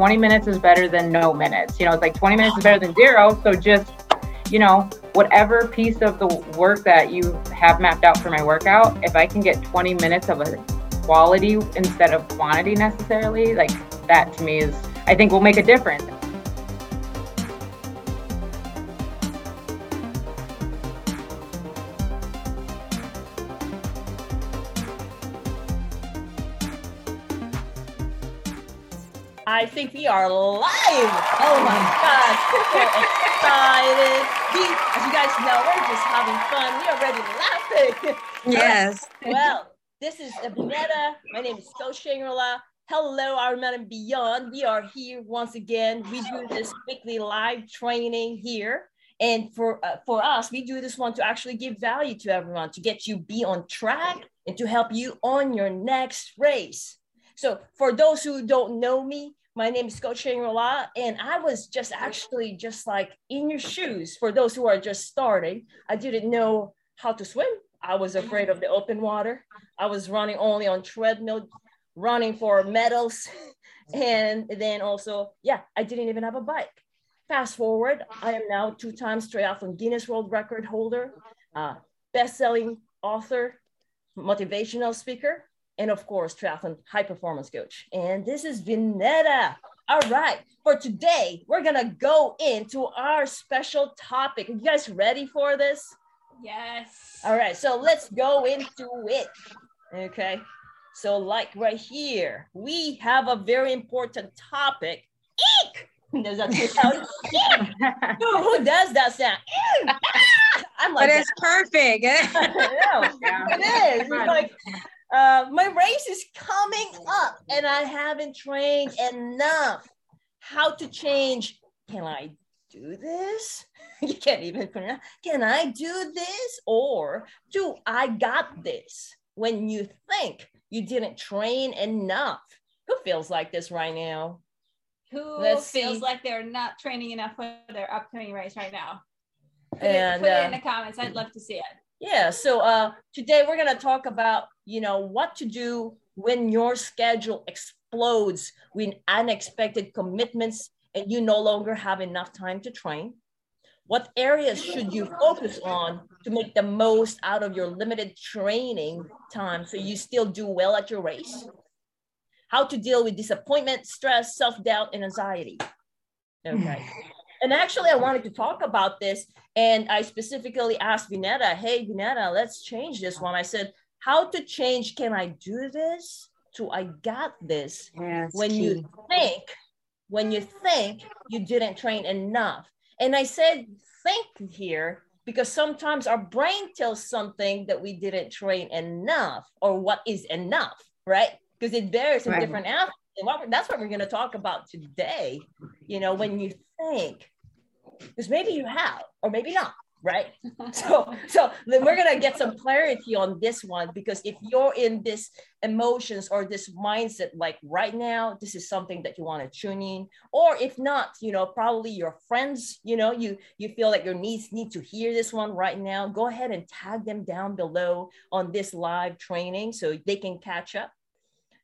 20 minutes is better than no minutes. You know, it's like 20 minutes is better than zero. So just, you know, whatever piece of the work that you have mapped out for my workout, if I can get 20 minutes of a quality instead of quantity necessarily, like that to me is, I think will make a difference. I think we are live. Oh my gosh, super excited. We, as you guys know, we're just having fun. We are already laughing. Yes. well, this is Abinetta. My name is So Shangri-La. Hello, Ironman and Beyond. We are here once again. We do this weekly live training here. And for uh, for us, we do this one to actually give value to everyone, to get you be on track and to help you on your next race. So for those who don't know me, my name is Coach Shangri-La, and I was just actually just like in your shoes for those who are just starting. I didn't know how to swim. I was afraid of the open water. I was running only on treadmill, running for medals. And then also, yeah, I didn't even have a bike. Fast forward, I am now two times triathlon Guinness World Record holder, uh, best-selling author, motivational speaker, and of course, triathlon high performance coach. And this is Vinetta. All right, for today, we're gonna go into our special topic. Are you guys ready for this? Yes. All right, so let's go into it. Okay, so like right here, we have a very important topic. Eek! Does that sound? who, who does that sound? I'm like, but it's perfect. I know. Yeah. It is. It's like uh, my race is coming up and I haven't trained enough. How to change? Can I do this? you can't even pronounce. Can I do this? Or do I got this? When you think you didn't train enough, who feels like this right now? Who Let's feels see. like they're not training enough for their upcoming race right now? Put, And it, put it uh, in the comments. I'd love to see it. Yeah, so uh, today we're gonna talk about you know what to do when your schedule explodes with unexpected commitments and you no longer have enough time to train. What areas should you focus on to make the most out of your limited training time so you still do well at your race? How to deal with disappointment, stress, self doubt, and anxiety. Okay. And actually, I wanted to talk about this, and I specifically asked Vinetta, "Hey, Vinetta, let's change this one." I said, "How to change? Can I do this?" To I got this. Yes, When key. you think, when you think you didn't train enough, and I said think here because sometimes our brain tells something that we didn't train enough, or what is enough, right? Because it varies in Right. different. And that's what we're going to talk about today. You know, when you think, because maybe you have, or maybe not, right? So, so then we're gonna get some clarity on this one because if you're in this emotions or this mindset, like right now, this is something that you want to tune in, or if not, you know, probably your friends, you know, you you feel like your needs need to hear this one right now. Go ahead and tag them down below on this live training so they can catch up.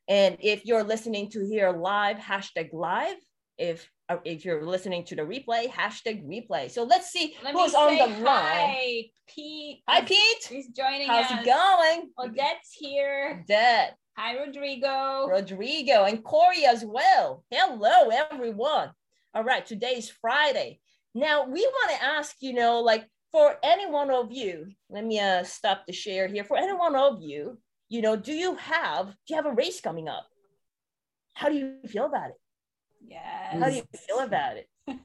And if you're listening to here live, hashtag live. If if you're listening to the replay, hashtag replay. So let's see Let who's on the line. hi, Pete. Hi, Pete. He's joining How's us. it going? Odette's here. Dad, Hi, Rodrigo. Rodrigo, and Corey as well. Hello, everyone. All right, today's Friday. Now we want to ask, you know, like for any one of you, let me uh, stop the share here. For any one of you, you know, do you have do you have a race coming up? How do you feel about it? Yes. How do you feel about it?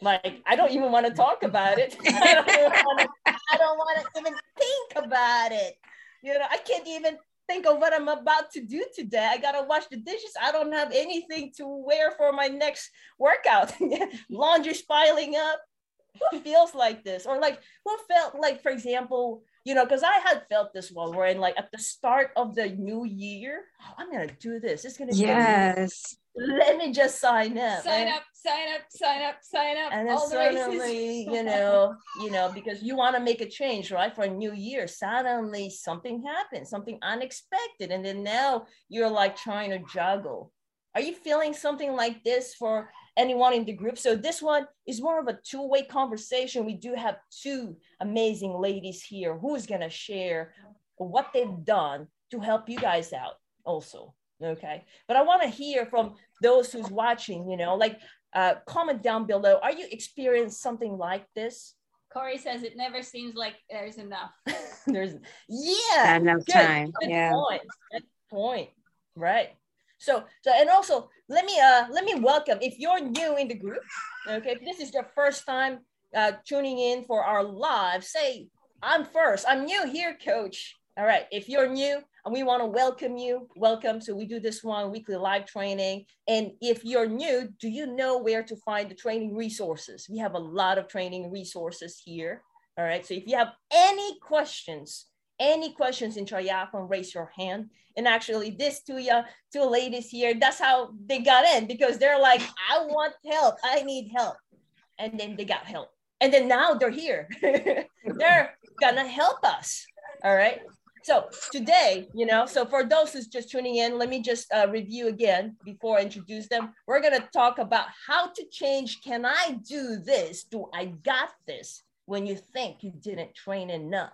Like, I don't even want to talk about it. I don't want to, I don't want to even think about it. You know, I can't even think of what I'm about to do today. I gotta wash the dishes. I don't have anything to wear for my next workout. Laundry's piling up. Who feels like this? Or like who felt like, for example, you know, because I had felt this one where in like at the start of the new year, oh, I'm gonna do this. It's gonna be. Yes. Let me just sign up. sign man up, sign up, sign up, sign up. and then All the races. suddenly, you know, you know, because you want to make a change, right? For a new year, suddenly something happens, something unexpected, and then now you're like trying to juggle Are you feeling something like this for anyone in the group? So this one is more of a two-way conversation. We do have two amazing ladies here who's gonna share what they've done to help you guys out also. Okay. But I want to hear from those who's watching, you know, like uh, comment down below. Are you experiencing something like this? Corey says it never seems like there's enough. there's yeah enough good, time. Good yeah. Point. Good point. Right. So so and also let me uh let me welcome if you're new in the group, okay, if this is your first time uh tuning in for our live, say I'm first. I'm new here, coach. All right. If you're new, and we want to welcome you. Welcome. So we do this one weekly live training. And if you're new, do you know where to find the training resources? We have a lot of training resources here. All right. So if you have any questions, any questions in triathlon, raise your hand. And actually, this two uh, two ladies here, that's how they got in because they're like, I want help. I need help. And then they got help. And then now they're here. they're gonna help us. All right. So today, you know, so for those who's just tuning in, let me just uh, review again before I introduce them. We're to talk about how to change. Can I do this? Do I got this when you think you didn't train enough?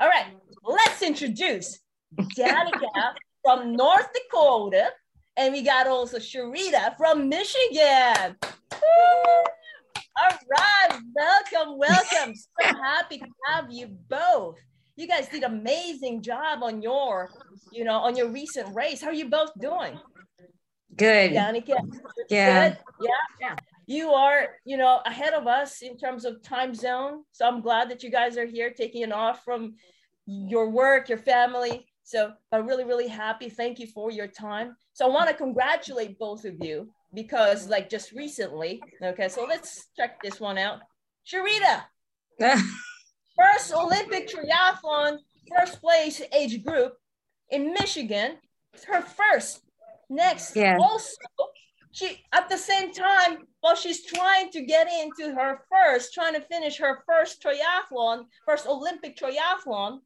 All right, let's introduce Danica from North Dakota. And we got also Sharita from Michigan. Woo! All right, welcome, welcome. So happy to have you both you guys did amazing job on your, you know, on your recent race. How are you both doing? Good. Danica, yeah. Good? Yeah. Yeah. You are, you know, ahead of us in terms of time zone. So I'm glad that you guys are here taking it off from your work, your family. So I'm really, really happy. Thank you for your time. So I want to congratulate both of you because like just recently, okay, so let's check this one out. Sharita, first Olympic triathlon, first place age group in Michigan. It's her first. Next, yeah. also, she at the same time while she's trying to get into her first, trying to finish her first triathlon, first Olympic triathlon,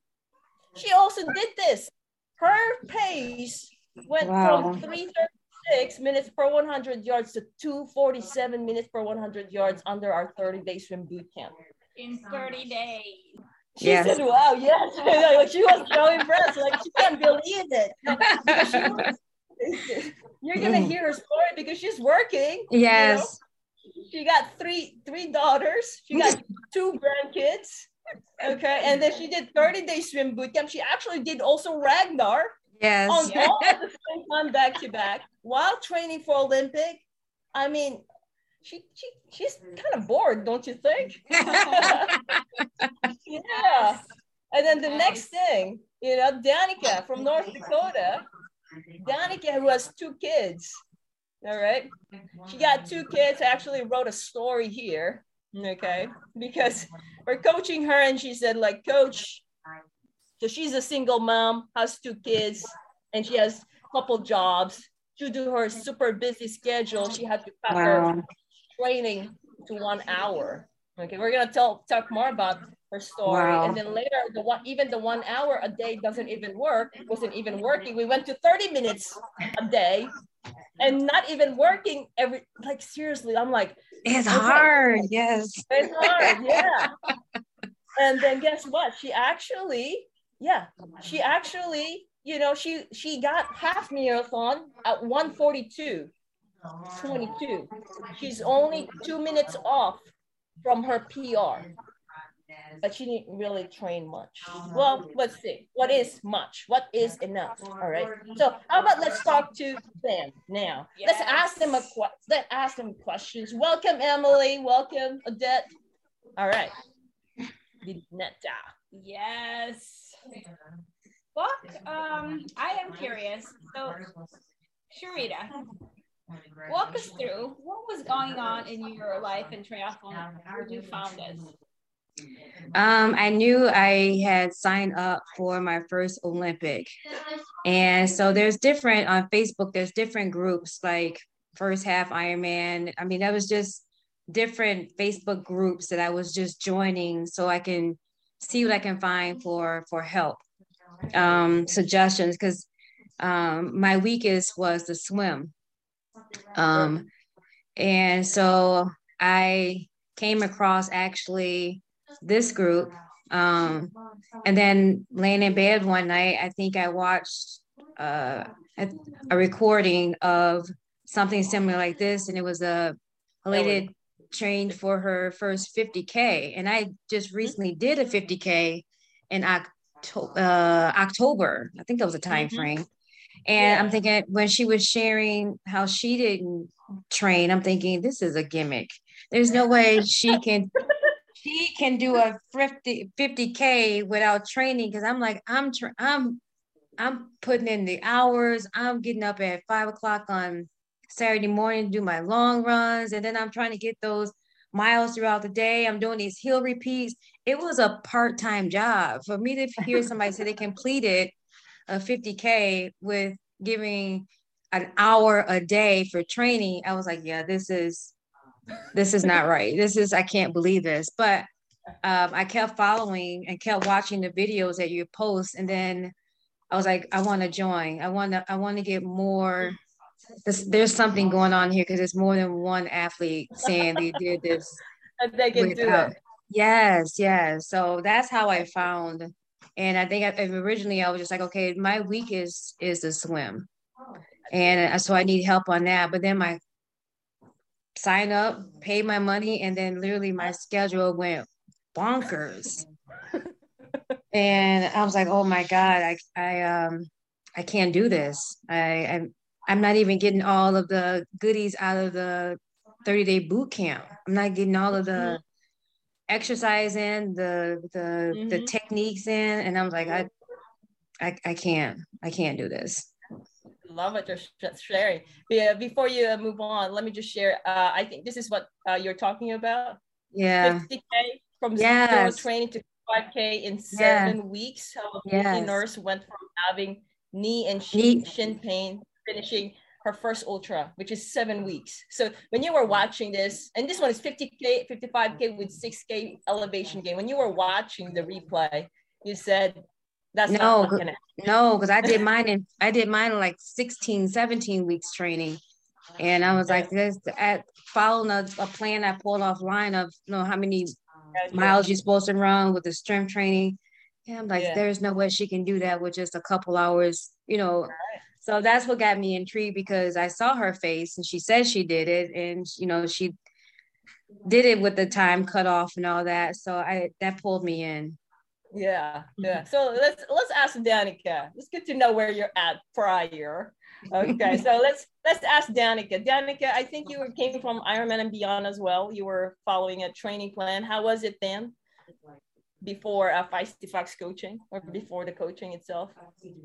she also did this. Her pace went wow. from 336 minutes per 100 yards to 247 minutes per 100 yards under our 30 day swim boot camp in 30 days. She yes. said, wow, yes. like, she was so impressed. Like she can't believe it. Was, you're gonna hear her story because she's working. Yes. You know? She got three three daughters. She got two grandkids. Okay. And then she did 30 day swim boot camp. She actually did also Ragnar. Yes. On all at the same time back to back while training for Olympic. I mean, she, she she's kind of bored, don't you think? yeah. And then the next thing, you know, Danica from North Dakota, Danica who has two kids. All right. She got two kids. I actually wrote a story here. Okay. Because we're coaching her and she said, like, coach, so she's a single mom, has two kids, and she has a couple jobs. Due to her super busy schedule, she had to cut wow. her training to one hour. Okay, we're gonna tell talk more about her story, wow. and then later the one even the one hour a day doesn't even work. wasn't even working. We went to thirty minutes a day, and not even working every. Like seriously, I'm like, it's okay. hard. Yes, it's hard. Yeah. and then guess what? She actually, yeah, she actually, you know, she she got half marathon at 142 22. She's only two minutes off from her PR, but she didn't really train much. Well, let's see. What is much? What is enough? All right. So how about let's talk to them now. Let's ask them a let's ask them questions. Welcome, Emily. Welcome, Odette. All right. Netta. Yes. Well, um, I am curious. So, Sharita, Walk us through what was going on in your life in triathlon when you found this. Um, I knew I had signed up for my first Olympic. And so there's different on Facebook, there's different groups like first half Ironman. I mean, that was just different Facebook groups that I was just joining so I can see what I can find for for help, um, suggestions. Because um, my weakest was the swim. Um, and so I came across actually this group. Um, and then laying in bed one night, I think I watched uh, a, a recording of something similar like this, and it was a, a lady trained for her first 50k, and I just recently did a 50k in October. Uh, October, I think that was a time mm-hmm. frame. And yeah. I'm thinking when she was sharing how she didn't train, I'm thinking this is a gimmick. There's no way she can she can do a 50 50k without training because I'm like I'm tra- I'm I'm putting in the hours. I'm getting up at five o'clock on Saturday morning to do my long runs, and then I'm trying to get those miles throughout the day. I'm doing these hill repeats. It was a part time job for me to hear somebody say they completed a 50k with giving an hour a day for training. I was like, yeah, this is this is not right. This is I can't believe this, but. Um, I kept following and kept watching the videos that you post, and then I was like, I want to join. I want to, I want to get more. There's, there's something going on here because there's more than one athlete saying they did this. they can do it. Yes, yes. So that's how I found. And I think I, originally I was just like, okay, my week is is the swim, and so I need help on that. But then my sign up, pay my money, and then literally my schedule went bonkers and I was like, oh my God, I I um I can't do this. I I'm I'm not even getting all of the goodies out of the 30 day boot camp. I'm not getting all of the mm-hmm. exercise in, the the mm-hmm. the techniques in, and I was like, I I I can't I can't do this. Love what you're sharing. Yeah, before you move on, let me just share. Uh, I think this is what uh, you're talking about. Yeah. 50k from yes. zero training to 5K in seven yeah. weeks. So yes. nurse went from having knee and shin, shin pain, finishing her first ultra, which is seven weeks. So when you were watching this, and this one is 50K, 55K with 6K elevation gain. When you were watching the replay, you said, that's no, no, because I did mine in I did mine in like 16, 17 weeks training. And I was like, this at following a, a plan I pulled offline of you know how many miles you're supposed to run with the strength training. And I'm like, yeah. there's no way she can do that with just a couple hours, you know. Right. So that's what got me intrigued because I saw her face and she said she did it, and you know she did it with the time cut off and all that. So I that pulled me in. Yeah, yeah. So let's let's ask Danica. It's good to know where you're at prior. Okay, so let's let's ask Danica. Danica, I think you came from Ironman and Beyond as well. You were following a training plan. How was it then? Before uh, Feisty Fox coaching, or before the coaching itself,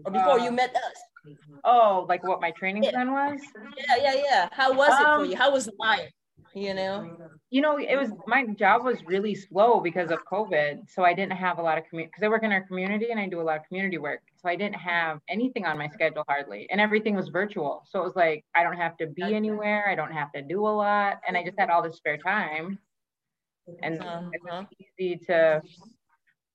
or before uh, you met us? Oh, like what my training yeah. plan was? Yeah, yeah, yeah. How was um, it for um, you? How was life? You know? you know it was my job was really slow because of covid so i didn't have a lot of community because i work in our community and i do a lot of community work so i didn't have anything on my schedule hardly and everything was virtual so it was like i don't have to be anywhere i don't have to do a lot and i just had all this spare time. And uh-huh. it was easy to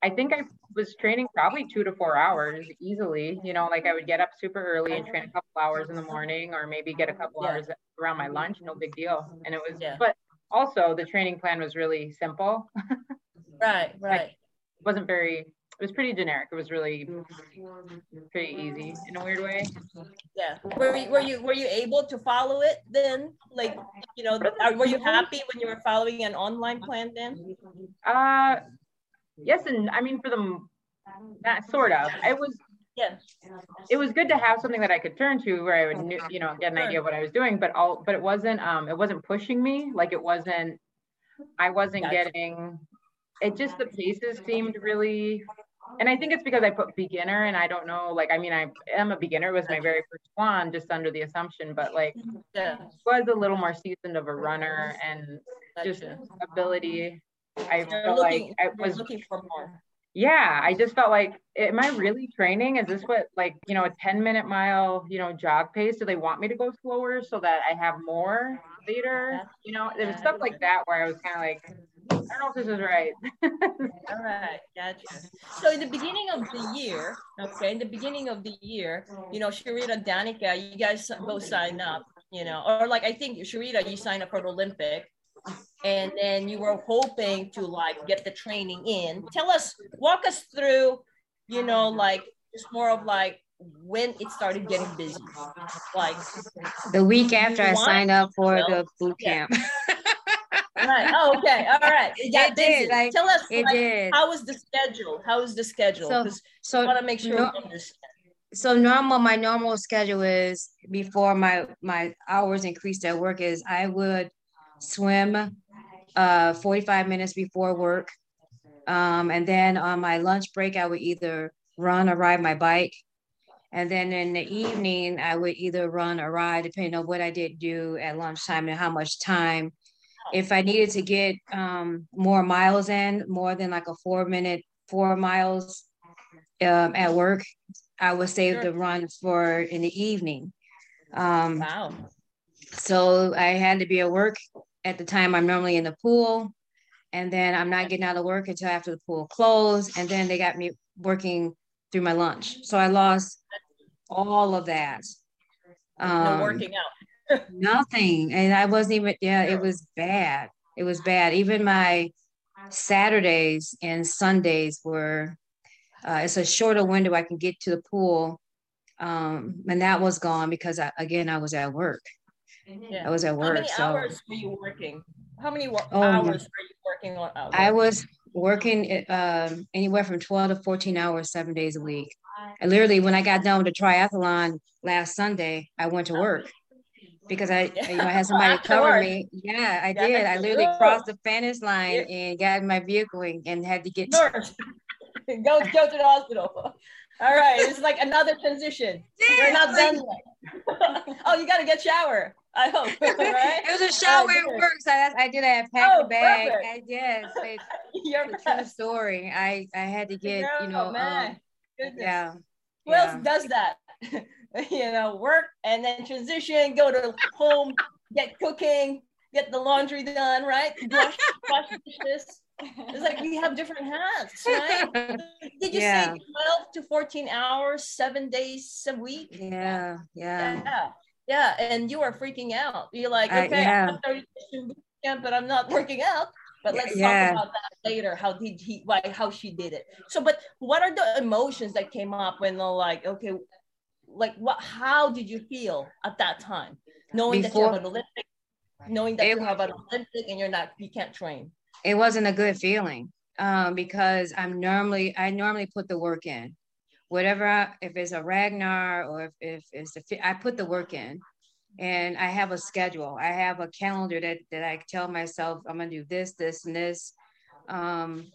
I think I was training probably two to four hours easily. You know, like I would get up super early and train a couple hours in the morning, or maybe get a couple yeah. hours around my lunch. No big deal. And it was, yeah. but also the training plan was really simple. right, right. it wasn't very. It was pretty generic. It was really pretty easy in a weird way. Yeah. Were you, were you were you able to follow it then? Like, you know, were you happy when you were following an online plan then? Uh yes and i mean for them that sort of. It was yeah. it was good to have something that i could turn to where i would you know get an idea of what i was doing but all but it wasn't um it wasn't pushing me. Like it wasn't i wasn't getting it just the paces seemed really and i think it's because i put beginner and i don't know like i mean i am a beginner. It was my very first one just under the assumption but like yeah. was a little more seasoned of a runner and just ability I felt looking, like I was looking for more. Yeah, I just felt like, am I really training? Is this what like you know a ten minute mile you know jog pace? Do they want me to go slower so that I have more later? You know, there was stuff like that where I was kind of like, I don't know if this is right. All right, gotcha. So in the beginning of the year, okay, in the beginning of the year, you know, Sharita, Danica, you guys both sign up, you know, or like I think Sharita, you signed up for the Olympic, and then you were hoping to like get the training in. Tell us, walk us through, you know, like just more of like when it started getting busy, like The week after I signed up for Well, the boot yeah. camp. right. Oh, okay. All right. It got It did, like, Tell us it like, did. how was the schedule? How was the schedule? So- Because I So want to make sure no- so normal my normal schedule is before my my hours increased at work is i would swim uh 45 minutes before work um and then on my lunch break i would either run or ride my bike and then in the evening i would either run or ride depending on what i did do at lunchtime and how much time if i needed to get um more miles in more than like a four minute four miles um at work I would save Sure. the run for in the evening. Um, Wow. So I had to be at work at the time I'm normally in the pool. And then I'm not getting out of work until after the pool closed. And then they got me working through my lunch. So I lost all of that. no Um, working out. nothing. And I wasn't even, yeah, it was bad. It was bad. Even my Saturdays and Sundays were, uh, it's a shorter window I can get to the pool. Um, and that was gone because I, again, I was at work. Yeah. I was at work. How many So hours were you working? How many wo- Oh, my- hours were you working on? uh, I was working um, anywhere from 12 to 14 hours, seven days a week. And literally, when I got done with the triathlon last Sunday, I went to work because I, you know, I had somebody cover me. Yeah, I Yeah, did. I literally good. crossed the finish line and got in my vehicle and, and had to get. nurse. go go to the hospital. All right, it's like another transition. You're not done yet. oh, you gotta get shower. I hope. right? It was a shower Oh, at good. work, so that's, I did. I packed Oh, the bag. perfect. I, yes, it, it's a true story. I I had to get, you know, Oh, man. um, Goodness. yeah, Who yeah. else does that? you know, work and then transition, go to home, get cooking, get the laundry done, right? Wash, wash dishes. It's like we have different hats, right? Did you Yeah. say 12 to 14 hours, seven days a week? yeah, yeah. Yeah. Yeah. And you are freaking out. You're like, I- okay, yeah. I'm 30 boot camp, but I'm not working out. But let's Yeah. talk about that later. How did he why how she did it. So but what are the emotions that came up when they're like, okay, like what how did you feel at that time? Knowing that you have an Olympic, knowing that It- you have an Olympic and you're not you can't train. It wasn't a good feeling um, because I'm normally I normally put the work in, whatever I, if it's a Ragnar or if, if it's a fi- I put the work in, and I have a schedule. I have a calendar that that I tell myself I'm gonna do this, this, and this. Um,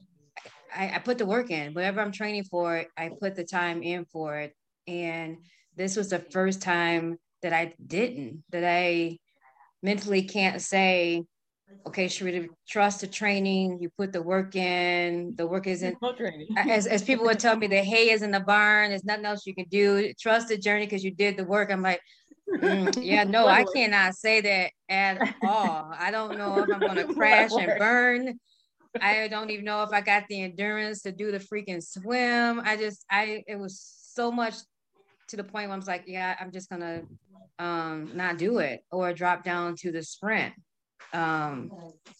I, I put the work in. Whatever I'm training for, I put the time in for it. And this was the first time that I didn't. That I mentally can't say okay, Sharita, trust the training. You put the work in. The work isn't No training. as, as people would tell me, the hay is in the barn. There's nothing else you can do. Trust the journey because you did the work. I'm like, mm, yeah, no, I cannot say that at all. I don't know if I'm going to crash and burn. I don't even know if I got the endurance to do the freaking swim. I just, I, it was so much to the point where I was like, yeah, I'm just gonna um, not do it or drop down to the sprint. Um,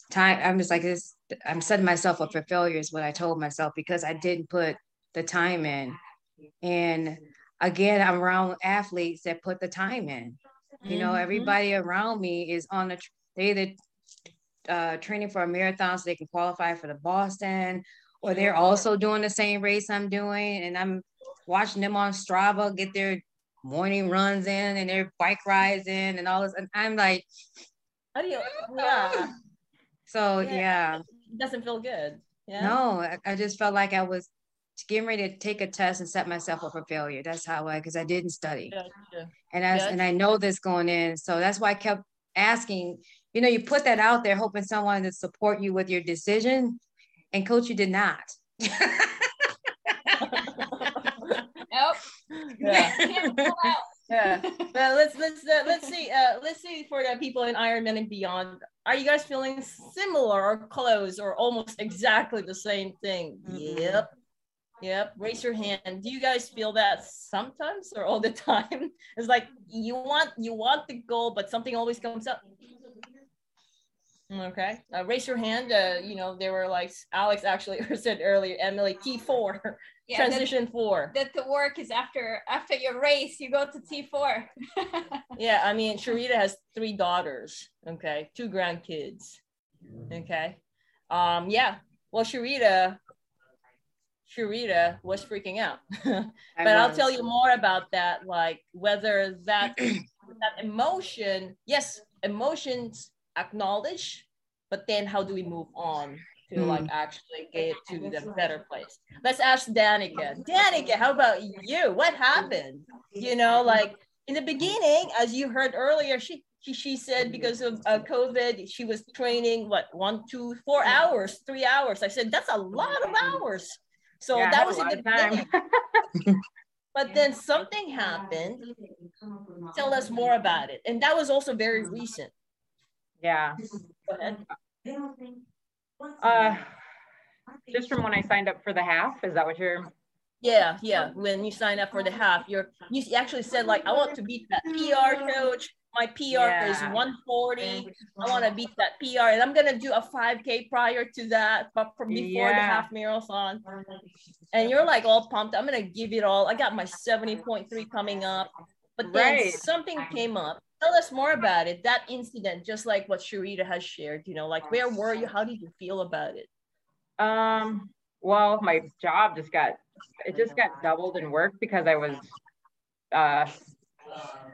time, I'm just like this. I'm setting myself up for failure is what I told myself because I didn't put the time in. And again, I'm around athletes that put the time in. You know, Mhm. everybody around me is on the they either uh, training for a marathon so they can qualify for the Boston, or they're also doing the same race I'm doing, and I'm watching them on Strava get their morning runs in and their bike rides in and all this, and I'm like, How do you yeah. so Yeah. yeah, It doesn't feel good. Yeah. no, I, I just felt like I was getting ready to take a test and set myself up for failure. That's how I, because I didn't study. And I, and I know this going in. So that's why I kept asking, you know, you put that out there hoping someone to support you with your decision. And coach, you did not. Nope. Yeah. Can't pull out yeah. Well, let's let's uh, let's see uh, let's see for the people in Ironman and beyond. Are you guys feeling similar or close or almost exactly the same thing? Mm-hmm. Yep. Yep. Raise your hand. Do you guys feel that sometimes or all the time? It's like you want you want the goal, but something always comes up. Okay. Uh, raise your hand. Uh, you know, they were like Alex actually said earlier, Emily T4 yeah, transition that, four. That the work is after after your race, you go to T4. yeah, I mean Sharita has three daughters, okay, two grandkids. Okay. Um, yeah. Well, Sharita, Sharita was freaking out. but I'll tell you more about that, like whether that that emotion, yes, emotions acknowledge, but then how do we move on to mm. like actually get to the better place? Let's ask Danica. Danica, how about you? What happened? You know, like in the beginning, as you heard earlier, she she, she said because of uh, COVID, she was training what one, two, four hours, three hours. I said that's a lot of hours. So yeah, that was in the beginning. but then something happened. Tell us more about it. And that was also very recent. Yeah. Uh, just from when I signed up for the half, is that what you're? Yeah, yeah. When you sign up for the half, you're you actually said like, I want to beat that PR coach. My PR yeah. is 140. I want to beat that PR, and I'm gonna do a 5K prior to that, but from before yeah. the half marathon. And you're like all pumped. I'm gonna give it all. I got my 70.3 coming up, but then right. something came up. Tell us more about it that incident just like what sharita has shared you know like where were you? How did you feel about it? Um well my job just got it just got doubled in work because i was uh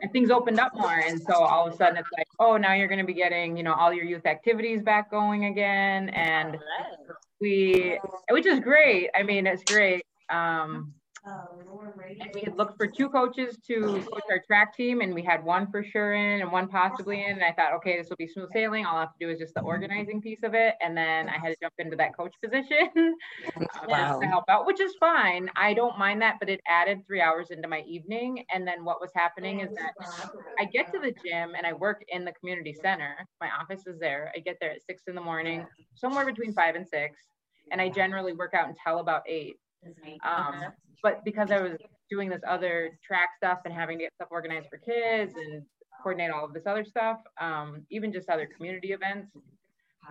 and things opened up more. And so all of a sudden it's like oh now you're going to be getting you know all your youth activities back going again. And we which is great. I mean it's great. Um and we had looked for two coaches to coach our track team, and we had one for sure in and one possibly in. And I thought, okay, this will be smooth sailing. All I have to do is just the organizing piece of it. And then I had to jump into that coach position wow. to help out, which is fine. I don't mind that, but it added three hours into my evening. And then what was happening is that I get to the gym and I work in the community center. My office is there. I get there at six in the morning, somewhere between five and six. And I generally work out until about eight. Um, but because I was doing this other track stuff and having to get stuff organized for kids and coordinate all of this other stuff, um, even just other community events,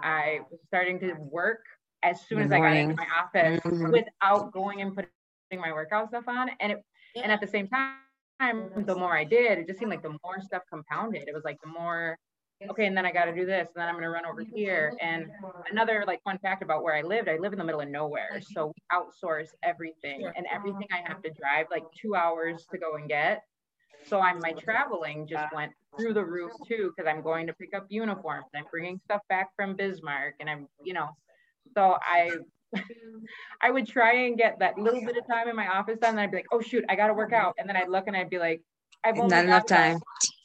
I was starting to work as soon as I got into my office mm-hmm. without going and putting my workout stuff on. And it, and at the same time, the more I did, it just seemed like the more stuff compounded. It was like the more okay, and then I got to do this, and then I'm going to run over here. And another like fun fact about where I lived, I live in the middle of nowhere, so we outsource everything, and everything I have to drive like two hours to go and get. So I'm my traveling just went through the roof too, because I'm going to pick up uniforms. I'm bringing stuff back from Bismarck, and I'm you know, so I. I would try and get that little bit of time in my office done, and I'd be like, "Oh shoot, I got to work out," and then I'd look and I'd be like, "I've only not enough time."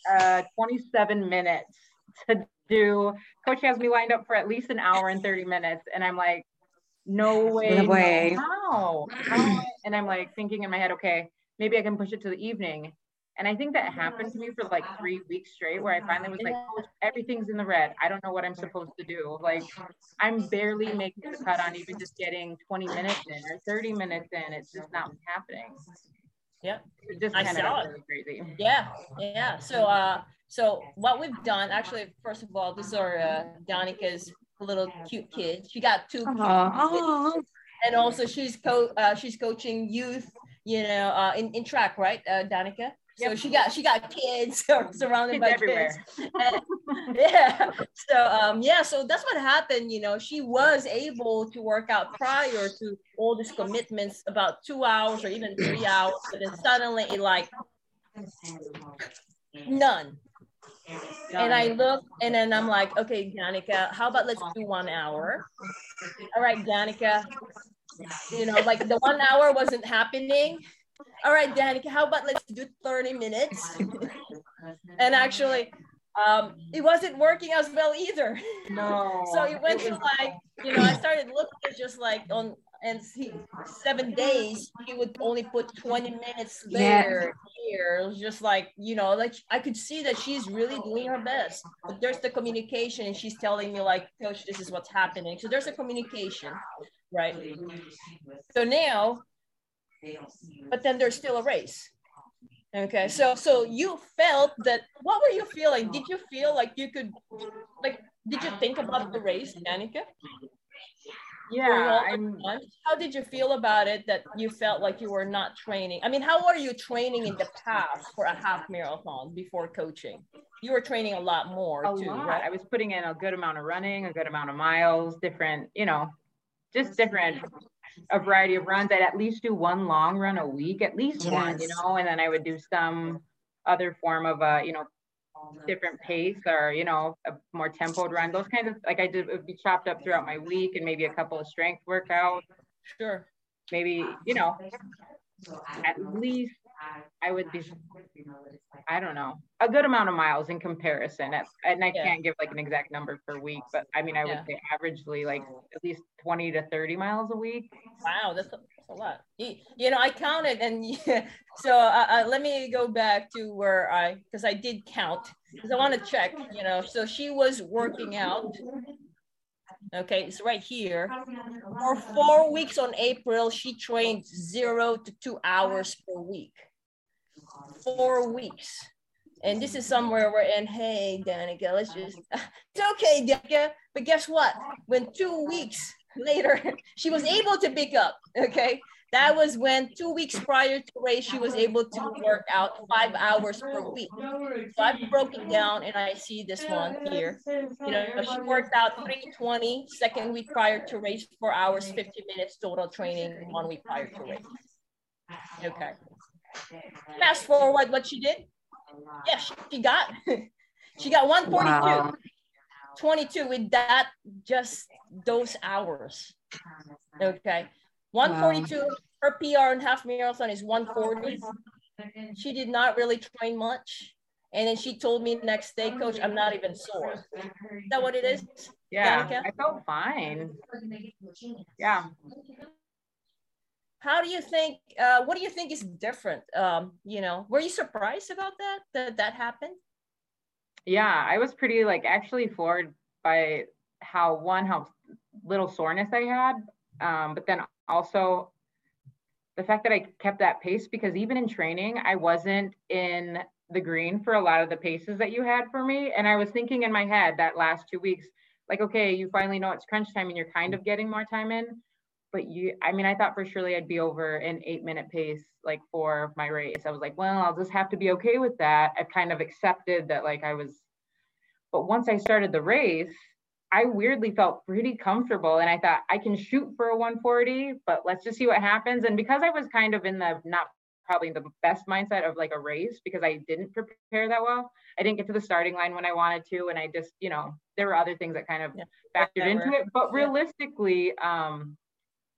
uh, 27 minutes to do. Coach has me lined up for at least an hour and 30 minutes. And I'm like, no way. No way. how? how? And I'm like thinking in my head, okay, maybe I can push it to the evening. And I think that happened to me for like three weeks straight, where I finally was like, everything's in the red. I don't know what I'm supposed to do. Like, I'm barely making the cut on even just getting 20 minutes in or 30 minutes in. It's just not happening. Yeah, it just I saw it. Really crazy. Yeah, yeah. So, uh, so what we've done, actually, first of all, this are uh, Danica's little cute kids. She got two, and also she's co uh, she's coaching youth, you know, uh, in in track, right, uh, Danica? So she got she got kids surrounded kids by everywhere. kids. And, yeah. So um yeah, so that's what happened. You know, she was able to work out prior to all these commitments about two hours or even three hours, but then suddenly it like none. And I look and then I'm like, okay, Danica, how about let's do one hour? All right, Danica. You know, like the one hour wasn't happening. All right, Danica, how about let's do 30 minutes? and actually, um, it wasn't working as well either. No. so it went to like, you know, I started looking just like on and see seven days he would only put 20 minutes there. yeah. here it was just like you know like i could see that she's really doing her best but there's the communication and she's telling me like coach this is what's happening so there's a communication right so now but then there's still a race. Okay so so you felt that what were you feeling? Did you feel like you could like did you think about the race danica yeah how did you feel about it that you felt like you were not training? I mean how were you training in the past for a half marathon before coaching? You were training a lot more a too lot. right? I was putting in a good amount of running a good amount of miles different you know just different a variety of runs. I'd at least do one long run a week at least yes. one you know and then i would do some other form of a you know different pace or you know a more tempoed run. Those kinds of like i did would be chopped up throughout my week and maybe a couple of strength workouts. Sure. Maybe you know at least I would be, I don't know, a good amount of miles in comparison. and I yeah. can't give like an exact number per week, but I mean, I would yeah. say averagely like at least 20 to 30 miles a week. Wow, that's a, that's a lot. You, you know, I counted and yeah, so uh, uh, let me go back to where I, because I did count because I want to check, you know, so she was working out Okay, it's right here. For four weeks on April, she trained zero to two hours per week four weeks. And this is somewhere we're in, hey, Danica, let's just, it's okay, Danica. But guess what? When two weeks later, she was able to pick up, okay? That was when two weeks prior to race, she was able to work out five hours per week. So I've broken down and I see this one here. You know, she worked out 320 second week prior to race, four hours, 50 minutes total training one week prior to race. Okay. Fast forward what she did. Yes, yeah, she got she got 142. Wow. 22 with that just those hours. Okay. 142 wow. her PR in half marathon is 140. She did not really train much. And then she told me next day, coach, I'm not even sore. Is that what it is? Yeah, Danica? I felt fine. Yeah how do you think uh, what do you think is different um, you know were you surprised about that that that happened? Yeah i was pretty like actually floored by how one how little soreness i had um, but then also the fact that i kept that pace because even in training i wasn't in the green for a lot of the paces that you had for me and i was thinking in my head that last two weeks like okay you finally know it's crunch time and you're kind of getting more time in but you i mean i thought for surely i'd be over an eight minute pace like for my race. I was like well i'll just have to be okay with that. I've kind of accepted that like i was but once i started the race i weirdly felt pretty comfortable and i thought i can shoot for a 140 but let's just see what happens. And because i was kind of in the not probably the best mindset of like a race because i didn't prepare that well i didn't get to the starting line when i wanted to and i just you know there were other things that kind of yeah. factored into it. But realistically um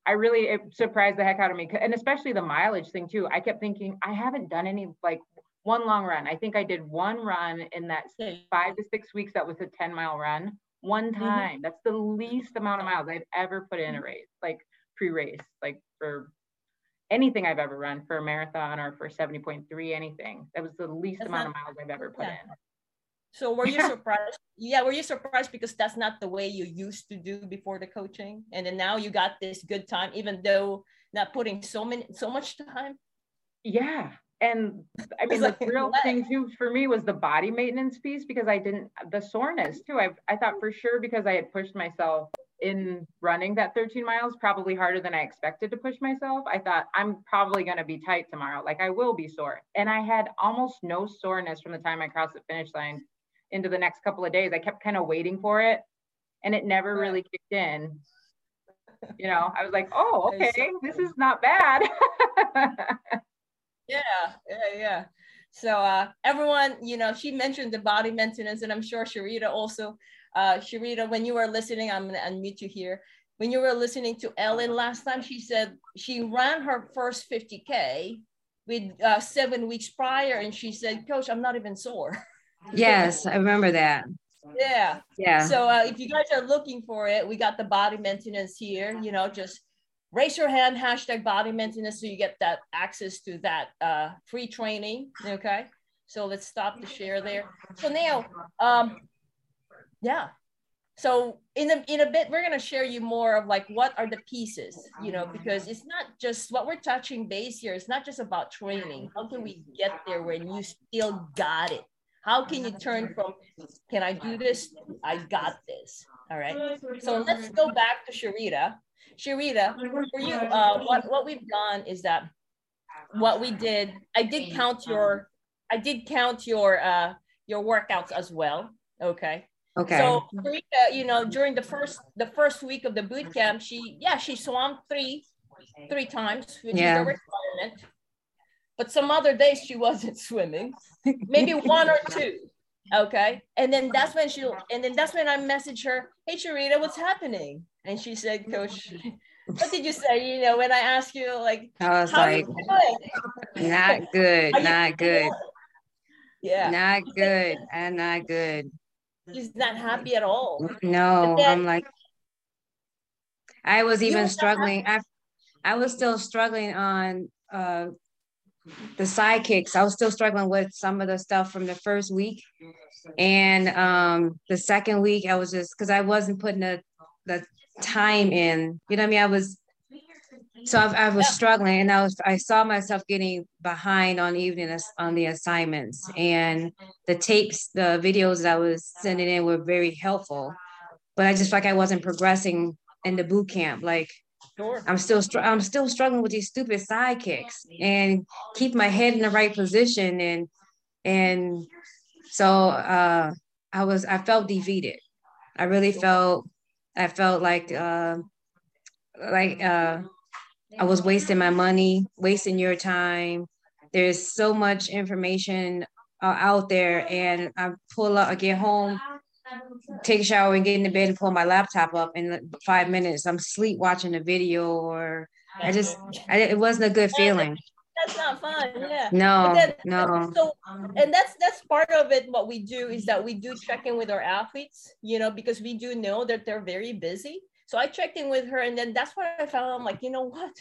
I really it surprised the heck out of me, and especially the mileage thing too. I kept thinking I haven't done any like one long run. I think I did one run in that five to six weeks. That was a ten mile run one mm-hmm. time. Mm-hmm. That's the least amount of miles I've ever put in a race, like pre-race, like for anything I've ever run for a marathon or for seventy point three anything. That was the least that's amount not, of miles I've ever put yeah. in. So were you surprised? Yeah, were you surprised because that's not the way you used to do before the coaching, and then now you got this good time, even though not putting so many so much time. Yeah, and I mean like, the real thing too for me was the body maintenance piece because I didn't the soreness too. I I thought for sure because I had pushed myself in running that 13 miles probably harder than I expected to push myself. I thought I'm probably going to be tight tomorrow. Like I will be sore. And I had almost no soreness from the time I crossed the finish line into the next couple of days. I kept kind of waiting for it and it never really kicked in. You know, I was like, oh, okay, this is not bad. yeah, yeah, yeah. So uh, everyone, you know, she mentioned the body maintenance, and I'm sure Sharita also. Uh, Sharita, when you were listening, I'm gonna unmute you here. When you were listening to Ellen last time, she said she ran her first 50k with uh, seven weeks prior, and she said, "Coach, I'm not even sore." Yes, I remember that. Yeah. Yeah. So uh, if you guys are looking for it, we got the body maintenance here, you know, just raise your hand, hashtag body maintenance, so you get that access to that uh, free training. Okay. So let's stop the share there. So now, um, yeah. So in a, in a bit, we're going to share you more of like, what are the pieces, you know, because it's not just what we're touching base here. It's not just about training. How can we get there when you still got it? How can you turn from, can I do this? I got this. All right. So let's go back to Sharita. Sharita, for you, uh, what, what we've done is that what we did, I did count your, I did count your, uh, your workouts as well. Okay. Okay. So Sharita, you know, during the first, the first week of the boot camp, she, yeah, she swam three, three times, which Yeah. is a requirement. But some other days she wasn't swimming, maybe one or two. Okay. And then that's when she and then that's when I messaged her, hey Sharita, what's happening? And she said, Coach, what did you say? You know, when I asked you like I was how like, you doing? not good, not good, doing? Yeah. not good, and not good. She's not happy at all. No, then- I'm like, I was even struggling. I, I was still struggling on uh, the sidekicks. I was still struggling with some of the stuff from the first week, and um, the second week I was just because I wasn't putting the the time in. You know what I mean? I was. So I, I was struggling, and I was I saw myself getting behind on evening on the assignments, and the tapes, the videos that I was sending in were very helpful, but I just felt like I wasn't progressing in the boot camp. Like Sure. I'm still str- I'm still struggling with these stupid sidekicks and keep my head in the right position and and so uh I was I felt defeated. I really felt I felt like uh like uh I was wasting my money, wasting your time. There's so much information uh, out there and I pull up I get home take a shower and get into bed and pull my laptop up in five minutes. I'm sleep watching a video or I just I, it wasn't a good feeling. That's not fun. Yeah. No, then- no. So and that's that's part of it what we do is that we do check in with our athletes you know because we do know that they're very busy so i checked in with her and then that's what i found i'm like you know what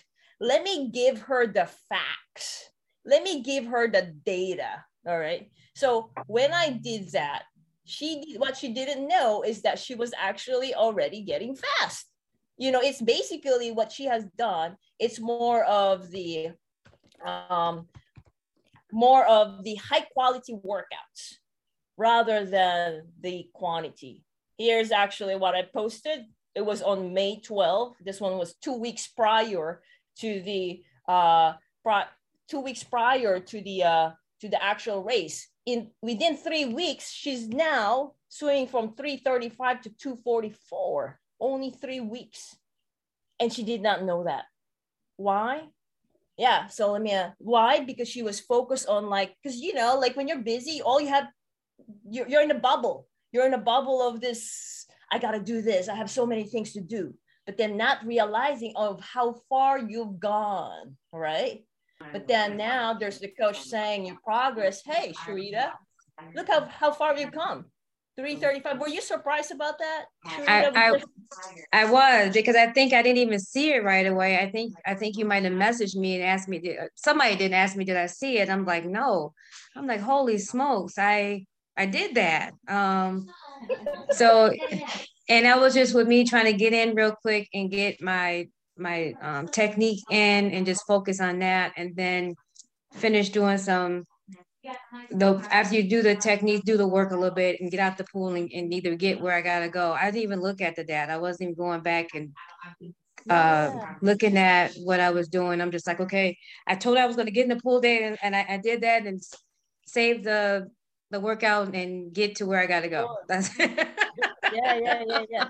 let me give her the facts let me give her the data all right so when i did that she what she didn't know is that she was actually already getting fast you know it's basically what she has done it's more of the um more of the high quality workouts rather than the quantity. Here's actually what I posted. It was on May 12. This one was two weeks prior to the uh pri- two weeks prior to the uh to the actual race. In within three weeks, she's now swimming from 335 to 244. Only three weeks. And she did not know that. Why? yeah so let me uh, why because she was focused on like because you know like when you're busy all you have you're, you're in a bubble you're in a bubble of this i gotta do this i have so many things to do but then not realizing of how far you've gone right but then now there's the coach saying your progress hey sharita look how, how far you've come 335 were you surprised about that Sharita, I- was I was because I think I didn't even see it right away. I think I think you might have messaged me and asked me. Did, somebody didn't ask me, did I see it? I'm like, no. I'm like, holy smokes, I I did that. Um, so, and that was just with me trying to get in real quick and get my my um, technique in and just focus on that, and then finish doing some. The after you do the technique, do the work a little bit, and get out the pool and, and either get where I gotta go. I didn't even look at the data. I wasn't even going back and uh Yeah. looking at what I was doing. I'm just like, okay, I told I was gonna get in the pool day and, and I, I did that and save the the workout and get to where I gotta go. That's yeah, yeah, yeah, yeah.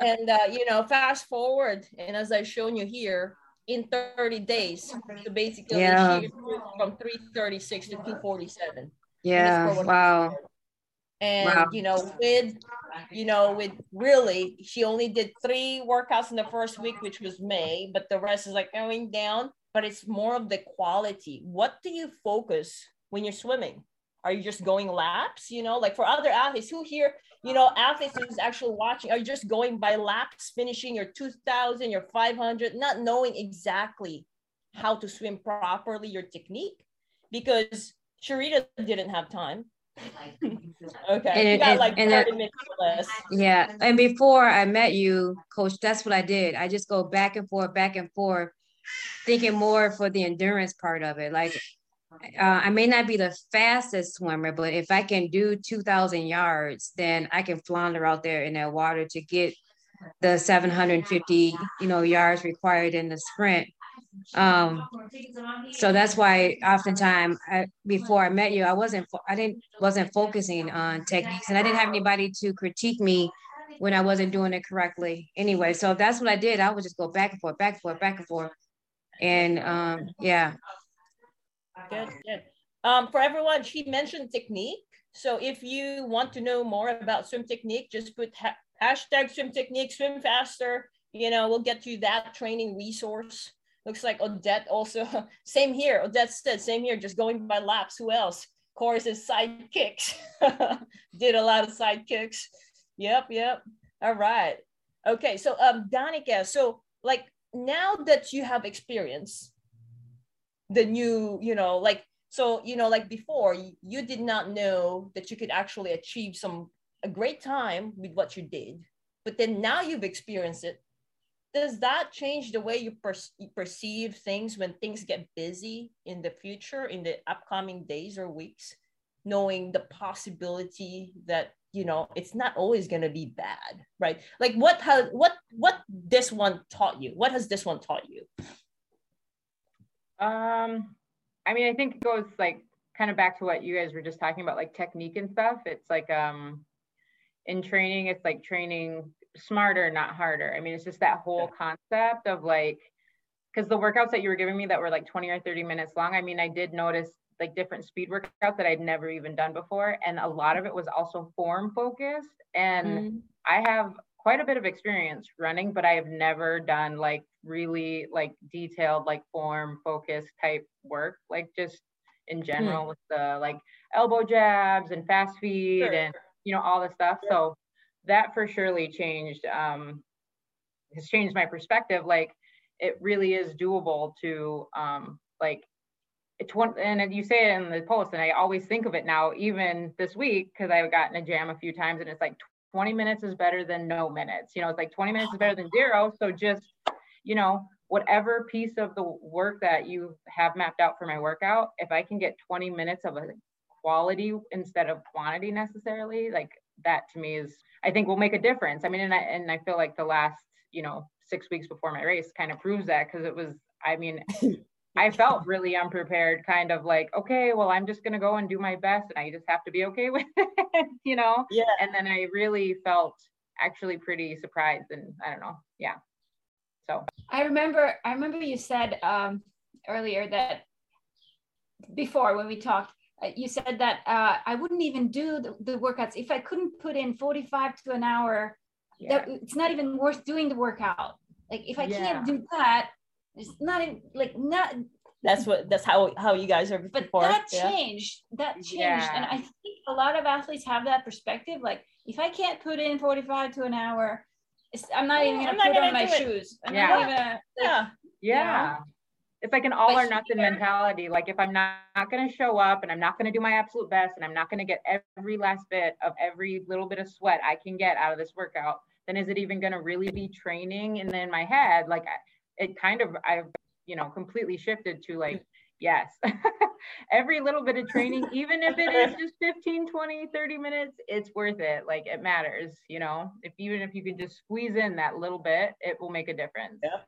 And uh, you know, fast forward, and as I've shown you here, in 30 days, so basically Yeah. from 336 to 247. yeah, wow. And Wow. you know, with you know, with really, she only did three workouts in the first week, which was May, but the rest is like going down. But it's more of the quality. What do you focus when you're swimming? Are you just going laps? You know, like for other athletes who here, you know, athletes who's actually watching are you just going by laps, finishing your 2000, your 500, not knowing exactly how to swim properly, your technique, because Sharita didn't have time. okay, and, and, like 30 and, minutes less. Yeah, and before I met you, Coach, that's what I did. I just go back and forth, back and forth, thinking more for the endurance part of it. Like uh, I may not be the fastest swimmer, but if I can do 2,000 yards, then I can flounder out there in that water to get the 750, you know, yards required in the sprint. Um, so that's why oftentimes I, before I met you, I wasn't, I didn't, wasn't focusing on techniques and I didn't have anybody to critique me when I wasn't doing it correctly anyway. So if that's what I did, I would just go back and forth, back and forth, back and forth. And um, yeah, Good, good. Um, for everyone, she mentioned technique. So if you want to know more about swim technique, just put ha- hashtag swim technique, swim faster. You know, we'll get you that training resource. Looks like Odette also, same here. Odette said, same here, just going by laps. Who else? Courses, side kicks. Did a lot of side kicks. Yep, yep. All right. Okay, so um, Danica, so like now that you have experience, the new you know like so you know like before you did not know that you could actually achieve some a great time with what you did but then now you've experienced it. Does that change the way you, per- you perceive things when things get busy in the future in the upcoming days or weeks knowing the possibility that you know it's not always going to be bad right? Like what has what what this one taught you? What has this one taught you um, I mean, I think it goes like kind of back to what you guys were just talking about, like technique and stuff. It's like um, in training, it's like training smarter, not harder. I mean, it's just that whole concept of like, because the workouts that you were giving me that were like 20 or 30 minutes long, I mean, I did notice like different speed workouts that I'd never even done before. And a lot of it was also form focused. And mm-hmm. I have quite a bit of experience running, but I have never done like really like detailed, like form focus type work, like just in hmm. general mm. with the like elbow jabs and fast feet sure. and you know all the stuff. Yeah. So that for surely changed um has changed my perspective. Like it really is doable to um like it's one and you say it in the post and i always think of it now even this week because i've gotten a jam a few times and it's like 20 minutes is better than no minutes. You know, it's like 20 minutes is better than zero. So just, you know, whatever piece of the work that you have mapped out for my workout, if I can get 20 minutes of a quality instead of quantity necessarily, like that to me is, I think will make a difference. I mean, and I, and I feel like the last, you know, six weeks before my race kind of proves that because it was, I mean, I felt really unprepared, kind of like, okay, well, I'm just going to go and do my best and I just have to be okay with it, you know? Yeah. And then I really felt actually pretty surprised and I don't know. Yeah. So I remember, I remember you said um, earlier that before when we talked, uh, you said that uh, I wouldn't even do the, the, workouts if I couldn't put in 45 to an hour. Yeah. That it's not even worth doing the workout. Like if I yeah. can't do that, it's not in, like not. That's what. That's how how you guys are. But before. that changed. Yeah. That changed, yeah. and I think a lot of athletes have that perspective. Like, if I can't put in forty five to an hour, I'm not even gonna put on my shoes. I'm yeah. not even gonna. Like, yeah. Yeah. You know? It's like an all but or nothing here, mentality. Like if I'm not, not going to show up and I'm not going to do my absolute best and I'm not going to get every last bit of every little bit of sweat I can get out of this workout, then is it even going to really be training? And then in my head, like it kind of I've you know completely shifted to like yes every little bit of training even if it is just 15 20 30 minutes it's worth it. Like it matters you know? If even if you can just squeeze in that little bit it will make a difference. Yeah.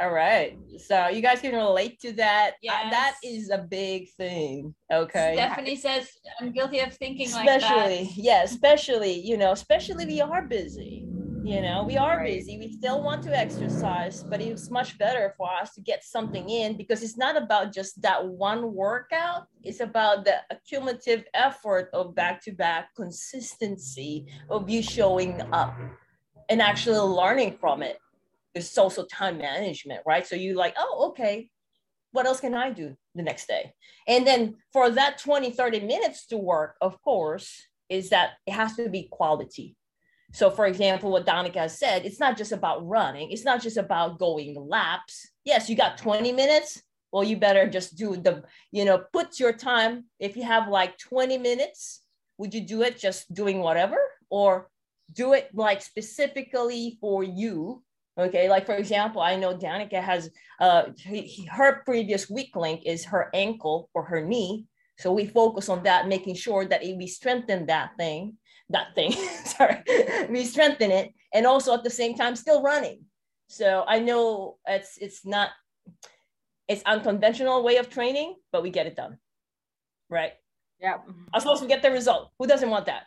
All right. So you guys can relate to that. Yes. Uh, that is a big thing okay? Stephanie says i'm guilty of thinking especially like yeah especially you know especially we are busy you know we are right. busy we still want to exercise but it's much better for us to get something in because it's not about just that one workout it's about the accumulative effort of back-to-back consistency of you showing up and actually learning from it there's also time management right so you like oh okay what else can i do the next day and then for that 20 30 minutes to work of course is that it has to be quality. So, for example, what Danica said, it's not just about running, it's not just about going laps. Yes, you got 20 minutes. Well, you better just do the, you know, put your time. If you have like 20 minutes, would you do it just doing whatever or do it like specifically for you? Okay, like for example, I know Danica has uh, her previous weak link is her ankle or her knee. So we focus on that, making sure that we strengthen that thing that thing. Sorry, we strengthen it, and also at the same time still running. So I know it's it's not it's unconventional way of training, but we get it done, right? Yeah. I'm supposed to get the result. Who doesn't want that?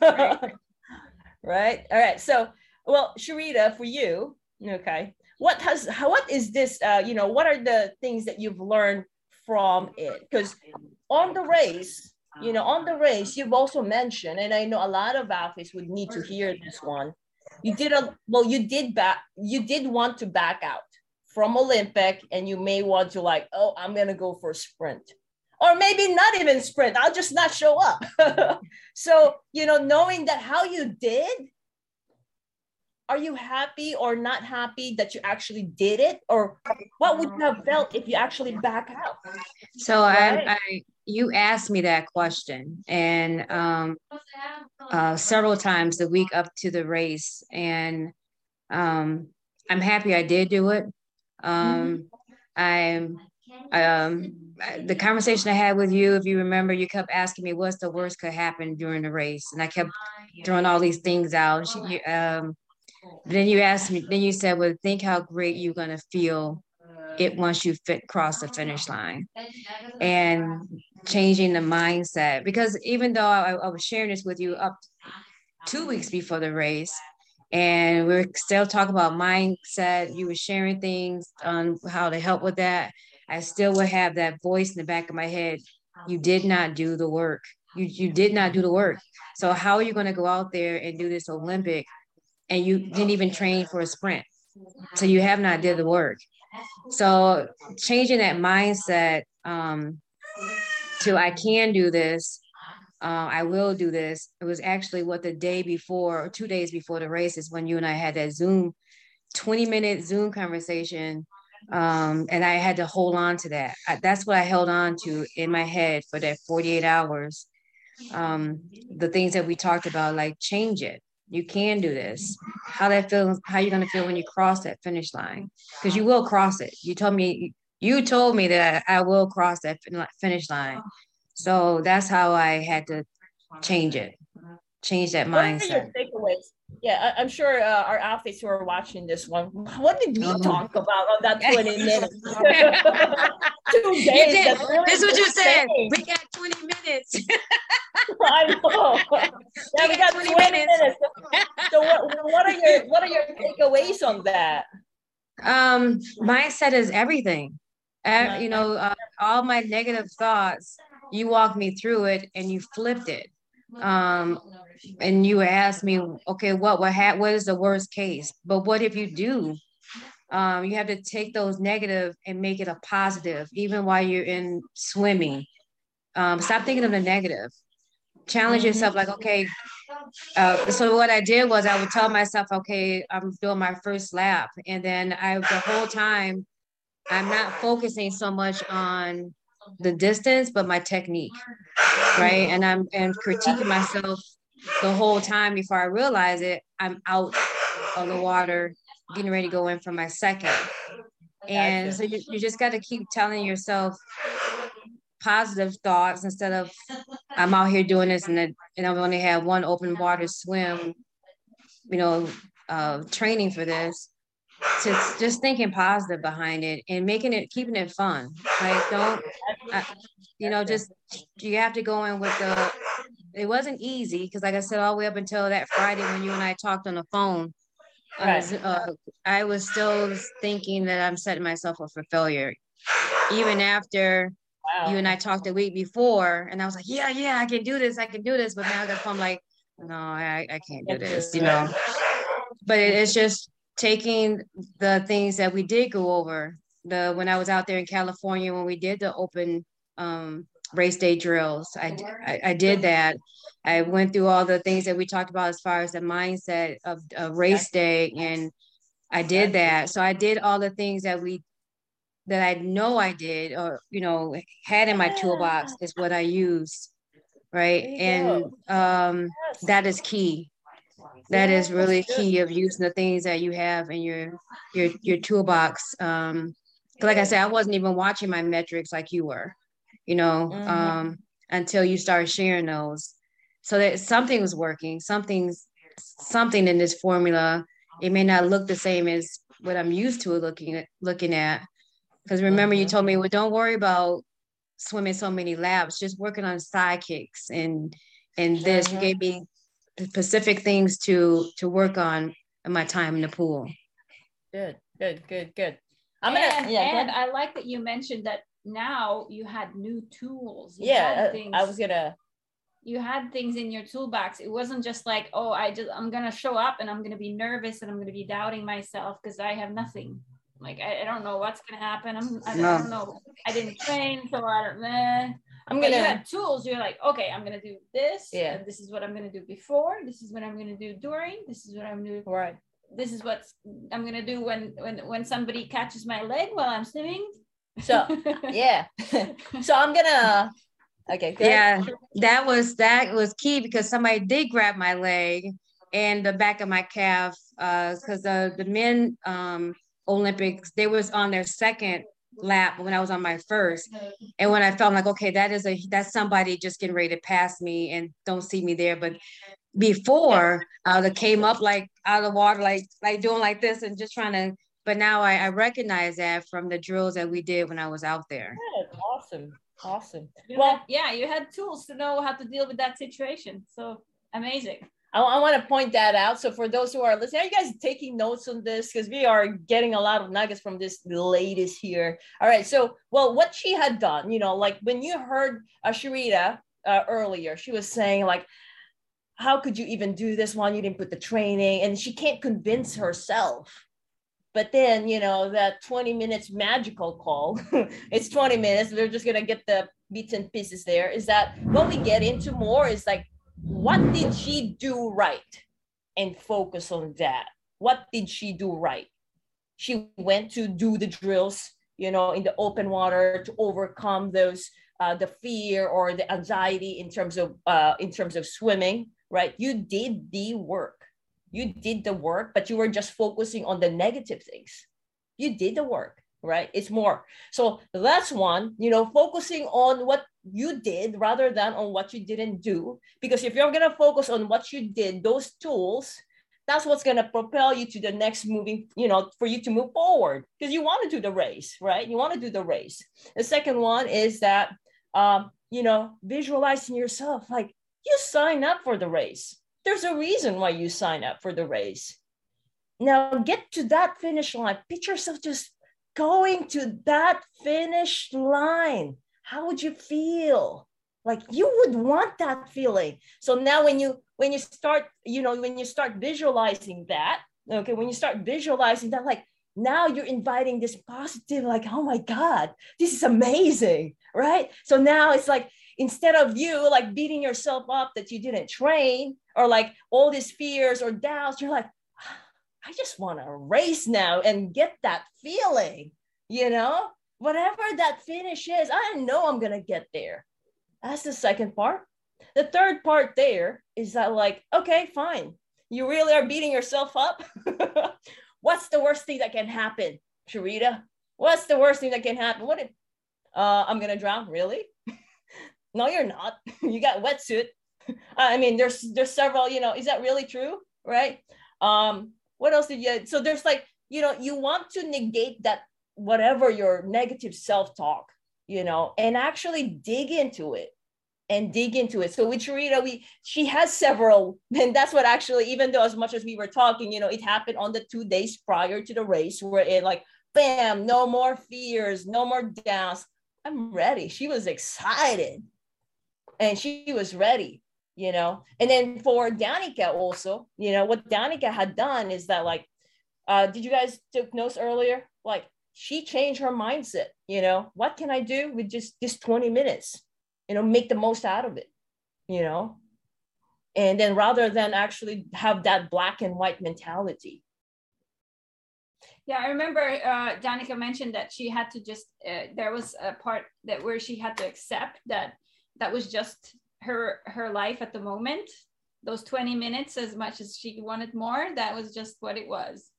right. right. All right. So, well, Sharita, for you, okay, what has how what is this? Uh, you know, what are the things that you've learned from it? Because on the race, you know, on the race, you've also mentioned, and I know a lot of athletes would need to hear this one. You did a well, you did back, you did want to back out from Olympic, and you may want to like, oh, I'm gonna go for a sprint. Or maybe not even sprint, I'll just not show up. so, you know, knowing that how you did, are you happy or not happy that you actually did it? Or what would you have felt if you actually back out? So right? I, I you asked me that question and um, uh, several times the week up to the race and um, i'm happy i did do it. Um, i'm um, the conversation i had with you if you remember you kept asking me what's the worst could happen during the race and i kept throwing all these things out. Um, then you asked me then you said well think how great you're going to feel it once you fit cross the finish line. And changing the mindset. Because even though I, I was sharing this with you up two weeks before the race and we are still talking about mindset you were sharing things on how to help with that i still would have that voice in the back of my head you did not do the work. You, you did not do the work. So how are you going to go out there and do this olympic and you didn't even train for a sprint? So you have not did the work. So changing that mindset um, to I can do this, uh, I will do this. It was actually what the day before or two days before the race is when you and I had that Zoom, 20 minute Zoom conversation. Um, and I had to hold on to that. I, that's what I held on to in my head for that 48 hours. Um, the things that we talked about, like change it you can do this how that feels how you're going to feel when you cross that finish line because you will cross it you told me you told me that i will cross that finish line so that's how i had to change it change that mindset takeaways? yeah I, am sure uh, our athletes who are watching this one what did we uh-huh. talk about on that 20 minutes two days really this is what you said we got 20 minutes I know. Yeah, we got 20, 20 minutes. minutes. So, what, what are your what are your takeaways on that? Um, mindset is everything. You know, uh, all my negative thoughts, you walked me through it and you flipped it. Um, and you asked me, okay, what what ha- what is the worst case? But what if you do? Um, you have to take those negative and make it a positive, even while you're in swimming. Um, stop thinking of the negative challenge mm-hmm. yourself like okay uh, so what i did was i would tell myself okay i'm doing my first lap and then i the whole time i'm not focusing so much on the distance but my technique right and i'm and critiquing myself the whole time before i realize it i'm out of the water getting ready to go in for my second and so you, you just got to keep telling yourself positive thoughts instead of I'm out here doing this and, and I only have one open water swim, you know, uh, training for this. To just thinking positive behind it and making it, keeping it fun. Like don't, uh, you know, just you have to go in with the. It wasn't easy because, like I said, all the way up until that Friday when you and I talked on the phone, right. I, was, uh, I was still thinking that I'm setting myself up for failure. Even after Wow. You and I talked a week before, and I was like, yeah, yeah, I can do this, I can do this. But now I I'm like, no, I, I can't do this, you know. But it, it's just taking the things that we did go over. The when I was out there in California when we did the open um, race day drills. I, I, I did that. I went through all the things that we talked about as far as the mindset of, of race day, and I did that. So I did all the things that we that I know I did or you know had in my toolbox is what I used, right? And um, that is key. That is really key of using the things that you have in your your your toolbox. Um, like I said, I wasn't even watching my metrics like you were, you know, mm-hmm. um, until you started sharing those. So that something was working, something's something in this formula. It may not look the same as what I'm used to looking at looking at. Because remember, mm-hmm. you told me, well, don't worry about swimming so many laps, just working on side kicks and and this. Mm-hmm. You gave me specific things to to work on in my time in the pool. Good, good, good, good. I'm gonna and, yeah, and I like that you mentioned that now you had new tools. You yeah, uh, things, I was gonna. You had things in your toolbox. It wasn't just like, oh, I just I'm gonna show up and I'm gonna be nervous and I'm gonna be doubting myself because I have nothing. Like I, I, don't know what's gonna happen. I'm I, no. I don't know. I didn't train, so I don't. know. I'm gonna. But you have tools. You're like, okay, I'm gonna do this. Yeah. this is what I'm gonna do before. This is what I'm gonna do during. This is what I'm gonna. Right this is what I'm gonna do when when when somebody catches my leg while I'm swimming. So yeah, so I'm gonna. Okay. Yeah, that was that was key because somebody did grab my leg and the back of my calf because uh, the the men um, Olympics they was on their second lap when I was on my first. Mm-hmm. And when I felt like, okay, that is a that's somebody just getting ready to pass me and don't see me there. But before I would came up like out of the water, like like doing like this and just trying to. But now I, I recognize that from the drills that we did when I was out there. Good. Awesome, awesome. You well, had, yeah, you had tools to know how to deal with that situation. So amazing. I, I want to point that out. So for those who are listening, are you guys taking notes on this? Because we are getting a lot of nuggets from this latest here. All right. So, well, what she had done, you know, like when you heard uh, uh, earlier, she was saying like, how could you even do this one? You didn't put the training, and she can't convince herself. But then, you know, that 20 minutes magical call, it's 20 minutes. they're just to get the bits and pieces there. Is that what we get into more is like, what did she do right? And focus on that. What did she do right? She went to do the drills, you know, in the open water to overcome those uh, the fear or the anxiety in terms of uh, in terms of swimming right? You did the work. You did the work, but you were just focusing on the negative things. You did the work, right? It's more. So that's one, you know, focusing on what you did rather than on what you didn't do. Because if you're going to focus on what you did, those tools, that's what's going to propel you to the next moving, you know, for you to move forward because you want to do the race, right? You want to do the race. The second one is that, um, you know, visualizing yourself like, you sign up for the race. There's a reason why you sign up for the race. Now get to that finish line. Picture yourself just going to that finish line. How would you feel? Like you would want that feeling. So now when you when you start, you know, when you start visualizing that, okay, when you start visualizing that, like now you're inviting this positive, like, oh my God, this is amazing, right? So now it's like instead of you like beating yourself up that you didn't train or like all these fears or doubts, you're like, I just want to race now and get that feeling, you know, whatever that finish is, I know I'm going to get there. That's the second part. The third part there is that, like, okay, fine. You really are beating yourself up. What's the worst thing that can happen, Sharita? What's the worst thing that can happen? What if uh, I'm going to drown? Really? no you're not you got wetsuit i mean there's there's several you know is that really true right um what else did you so there's like you know you want to negate that whatever your negative self-talk you know and actually dig into it and dig into it. So with Sharita, we she has several, and that's what actually, even though as much as we were talking, you know, it happened on the two days prior to the race, where it like, bam, no more fears, no more doubts. I'm ready. She was excited and she was ready you know? And then for danica also you know what danica had done is that like uh did you guys took notes earlier? Like she changed her mindset you know? What can i do with just this 20 minutes? You know, make the most out of it, you know, and then rather than actually have that black and white mentality. Yeah, I remember uh, Danica mentioned that she had to just, uh, there was a part that where she had to accept that that was just her her life at the moment those 20 minutes as much as she wanted more that was just what it was.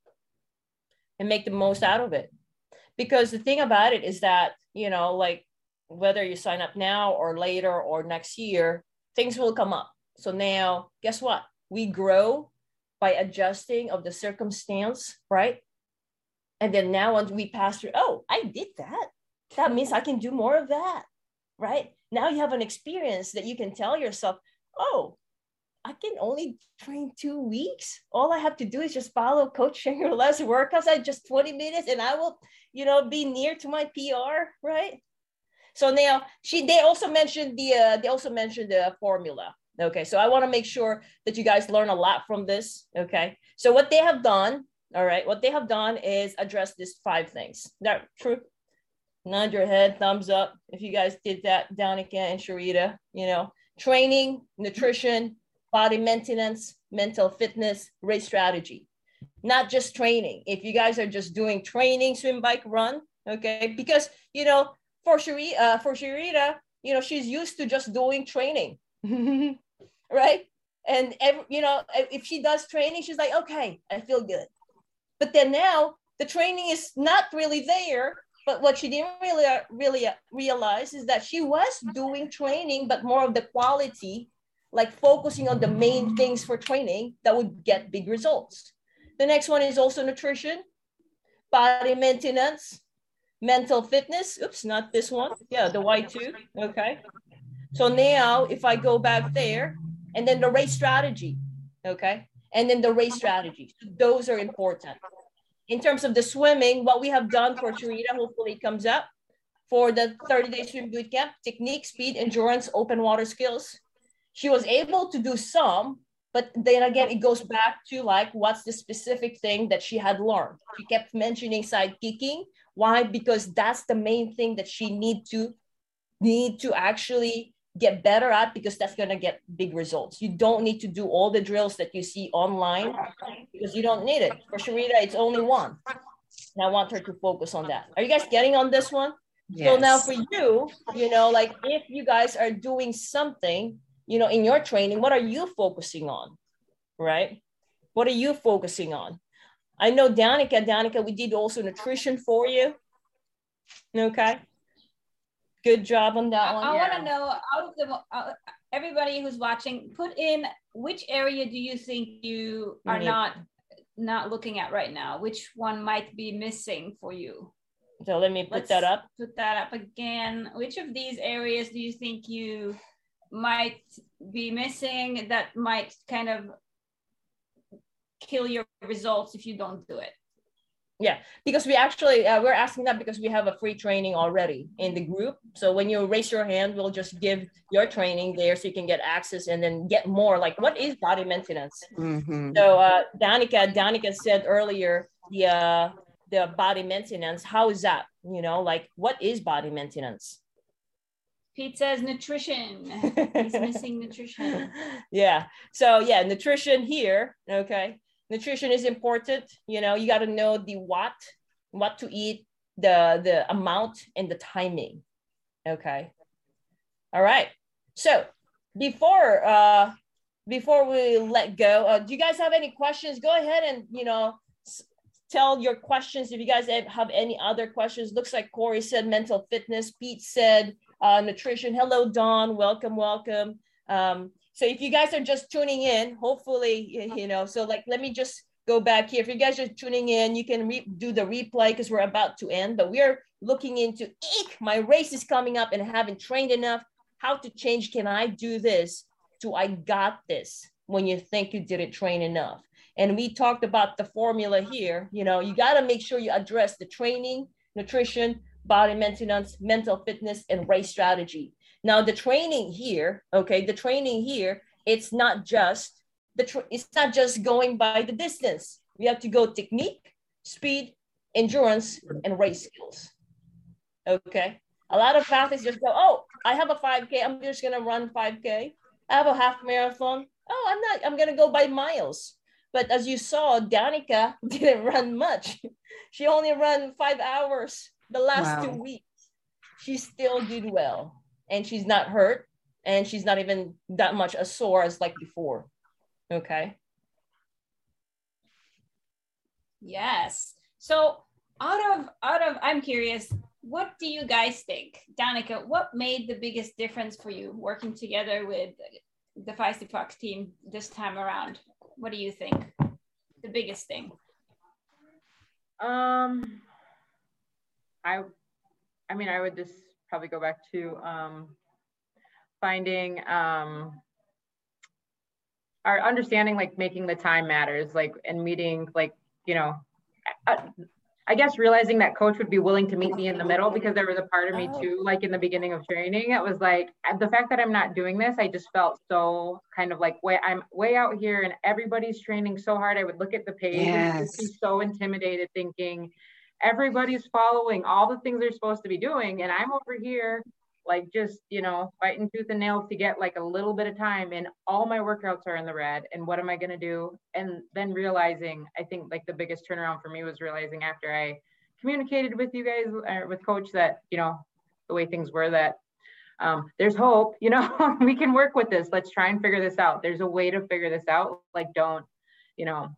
And make the most out of it. Because the thing about it is that you know like whether you sign up now or later or next year things will come up. So now guess what? We grow by adjusting of the circumstance right? And then now once we pass through oh i did that. That means i can do more of that right now you have an experience that you can tell yourself oh I can only train two weeks. All I have to do is just follow Coach Shangri-La's workouts at just 20 minutes and I will, you know, be near to my PR, right? So now she they also mentioned the uh, they also mentioned the formula. Okay, so I want to make sure that you guys learn a lot from this. Okay, so what they have done, all right, what they have done is address these five things. That true? Nod your head, thumbs up if you guys did that, Danica and Sharita. You know, training, nutrition, body maintenance, mental fitness, race strategy. Not just training. If you guys are just doing training, swim, bike, run, okay, because you know, for Sharita, uh, for Sharita, you know, she's used to just doing training, right? And every, you know, if she does training, she's like, okay, I feel good. But then now the training is not really there. But what she didn't really uh, really uh, realize is that she was doing training, but more of the quality like focusing on the main things for training that would get big results. The next one is also nutrition, body maintenance, mental fitness. Oops, not this one. Yeah, the Y2. Okay. So now if I go back there, and then the race strategy. Okay. And then the race strategy. Those are important. In terms of the swimming, what we have done for Sharita, hopefully it comes up for the 30 day swim boot camp, technique, speed, endurance, open water skills, she was able to do some but then again it goes back to like what's the specific thing that she had learned? She kept mentioning side kicking. Why? Because that's the main thing that she need to need to actually get better at because that's going to get big results. You don't need to do all the drills that you see online because you don't need it. For sharita it's only one. And i want her to focus on that. Are you guys getting on this one? Yes. so now for you you know like if you guys are doing something you know in your training what are you focusing on right? What are you focusing on? I know danica danica we did also nutrition for you okay good job on that one i, yeah. want to know out of the uh, everybody who's watching put in which area do you think you are not not looking at right now? Which one might be missing for you? So let me put Let's that up. put that up again. Which of these areas do you think you might be missing that might kind of kill your results if you don't do it yeah because we actually uh, we're asking that because we have a free training already in the group so when you raise your hand we'll just give your training there so you can get access and then get more like what is body maintenance mm-hmm. so uh danica danica said earlier the uh the body maintenance how is that you know like what is body maintenance Pete says nutrition. He's missing nutrition. Yeah. So yeah, nutrition here. Okay. Nutrition is important. You know, you got to know the what, what to eat, the the amount, and the timing. Okay. All right. So before uh before we let go, uh, do you guys have any questions? Go ahead and you know tell your questions if you guys have any other questions. Looks like Corey said mental fitness. Pete said uh, nutrition. Hello, don Welcome, welcome. Um, so if you guys are just tuning in, hopefully, you know, so like, let me just go back here. If you guys are tuning in, you can re- do the replay because we're about to end, but we're looking into, eek, my race is coming up and I haven't trained enough. How to change, can I do this to I got this when you think you didn't train enough? And we talked about the formula here. You know, you got to make sure you address the training, nutrition, body maintenance, mental fitness, and race strategy. Now, the training here, okay, the training here, it's not just the tra- it's not just going by the distance. We have to go technique, speed, endurance, and race skills. Okay. A lot of athletes just go, oh, I have a 5K. I'm just gonna run 5K. I have a half marathon. Oh, I'm not. I'm gonna go by miles. But as you saw, Danica didn't run much. She only ran five hours the last wow. two weeks. She still did well, and she's not hurt, and she's not even that much as sore as like before. Okay. Yes. So out of out of I'm curious, what do you guys think, Danica? What made the biggest difference for you working together with the Feisty Fox team this time around? What do you think? The biggest thing. Um, I, I mean, I would just probably go back to um, finding um, our understanding, like making the time matters, like and meeting, like you know, I guess realizing that coach would be willing to meet me in the middle because there was a part of me oh. too, like in the beginning of training, it was like the fact that I'm not doing this, I just felt so kind of like way I'm way out here and everybody's training so hard. I would look at the page yes. and be so intimidated, thinking everybody's following all the things they're supposed to be doing, and I'm over here like just you know fighting tooth and nail to get like a little bit of time and all my workouts are in the red and what am i going to do? And then realizing i think like the biggest turnaround for me was realizing after i communicated with you guys uh, with coach that you know the way things were that um, there's hope you know we can work with this. Let's try and figure this out. There's a way to figure this out. Like don't you know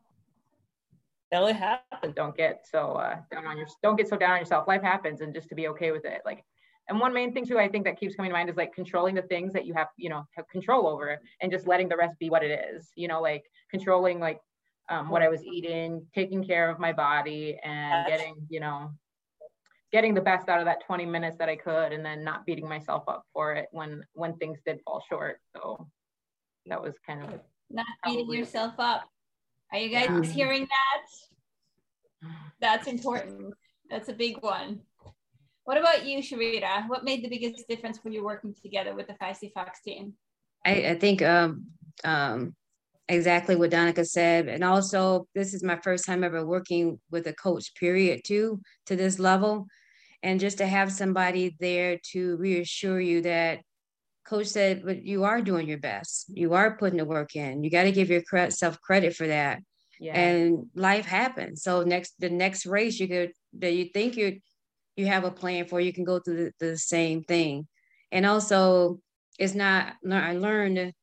it happens don't get so uh, down on your don't get so down on yourself life happens and just to be okay with it like and one main thing too, I think that keeps coming to mind is like controlling the things that you have, you know, have control over and just letting the rest be what it is, you know, like controlling like um, what I was eating, taking care of my body and getting, you know, getting the best out of that 20 minutes that I could and then not beating myself up for it when, when things did fall short. So that was kind of not beating yourself up. Are you guys yeah. hearing that? That's important. That's a big one. What about you, Sharita? What made the biggest difference for you're working together with the Feisty Fox team? I, I think um, um, exactly what Danica said. And also, this is my first time ever working with a coach, period, too, to this level. And just to have somebody there to reassure you that coach said, but you are doing your best. You are putting the work in. You got to give yourself credit for that. Yeah. And life happens. So next, the next race you could that you think you're you have a plan for, you can go through the, the same thing. And also, it's not, I learned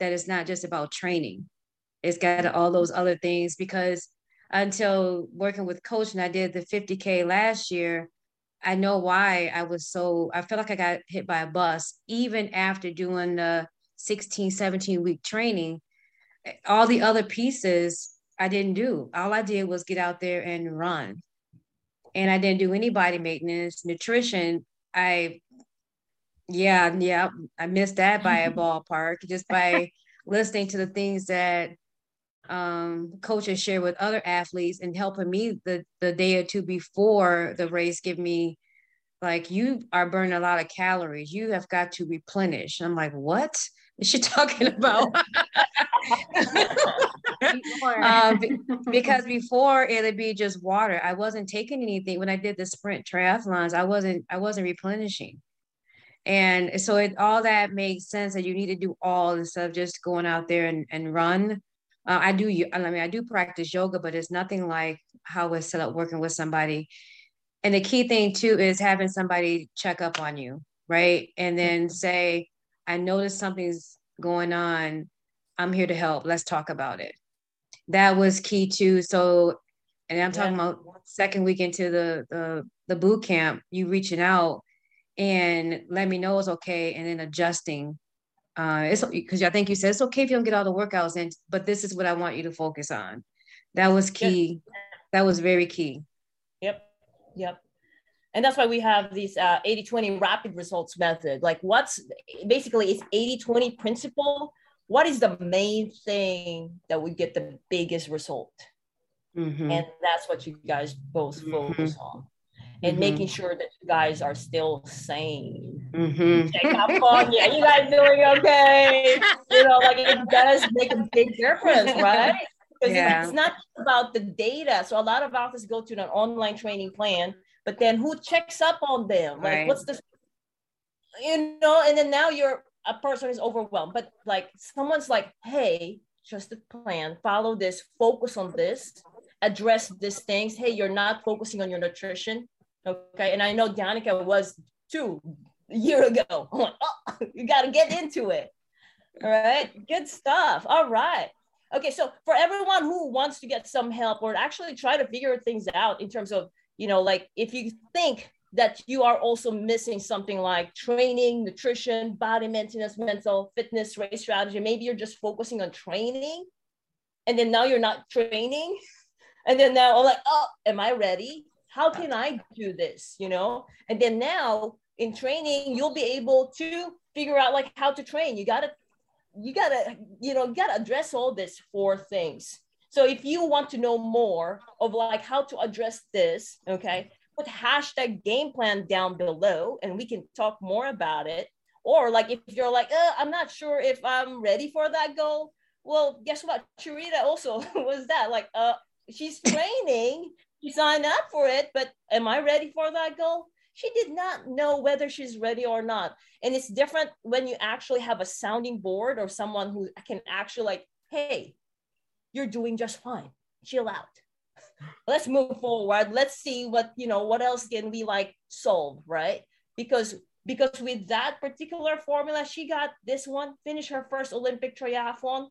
that it's not just about training, it's got all those other things because until working with coach and I did the 50K last year, I know why I was so, I felt like I got hit by a bus, even after doing the 16, 17 week training. All the other pieces I didn't do. All I did was get out there and run and I didn't do any body maintenance, nutrition. I, yeah, yeah, I missed that by a ballpark just by listening to the things that um, coaches share with other athletes and helping me the the day or two before the race give me like you are burning a lot of calories you have got to replenish i'm like what is she talking about um, because before it'd be just water. I wasn't taking anything when I did the sprint triathlons. I wasn't I wasn't replenishing, and so it all that makes sense that you need to do all instead of just going out there and, and run. Uh, I do I mean I do practice yoga, but it's nothing like how it's set up working with somebody. And the key thing too is having somebody check up on you, right? And then say, I noticed something's going on. I'm here to help. Let's talk about it that was key too. So, and I'm talking yeah. about second week into the, the the boot camp, you reaching out and let me know it's okay, and then adjusting. Uh, it's because I think you said it's okay if you don't get all the workouts in, but this is what I want you to focus on. That was key. That was very key. Yep. Yep. And that's why we have this uh, 80 20 rapid results method. Like, what's basically it's 80 20 principle what is the main thing that would get the biggest result? Mm-hmm. And that's what you guys both mm-hmm. focus mm-hmm. on. And mm-hmm. making sure that you guys are still sane. Mm-hmm. Check up on yeah, you guys doing okay? you know, like it does make a big difference, right? Because yeah. it's not about the data. So a lot of athletes go to an online training plan, but then who checks up on them? Like, right. what's the you know, and then now you're a person is overwhelmed, but like someone's like, hey, just a plan, follow this, focus on this, address these things. Hey, you're not focusing on your nutrition. Okay. And I know Danica was too a year ago. Like, oh, you got to get into it. All right. Good stuff. All right. Okay. So for everyone who wants to get some help or actually try to figure things out in terms of, you know, like if you think that you are also missing something like training, nutrition, body maintenance, mental fitness, race strategy. Maybe you're just focusing on training and then now you're not training. And then now I'm like, oh, am I ready? How can I do this? You know? And then now in training, you'll be able to figure out like how to train. You gotta, you gotta, you know, you gotta address all these four things. So if you want to know more of like how to address this, okay, put hashtag game plan down below and we can talk more about it. Or like if you're like, uh, I'm not sure if I'm ready for that goal. Well, guess what? Charita also was that like, uh, she's training, she signed up for it, but am I ready for that goal? She did not know whether she's ready or not. And it's different when you actually have a sounding board or someone who can actually like, hey, you're doing just fine. Chill out let's move forward let's see what you know what else can we like solve right because because with that particular formula she got this one finished her first olympic triathlon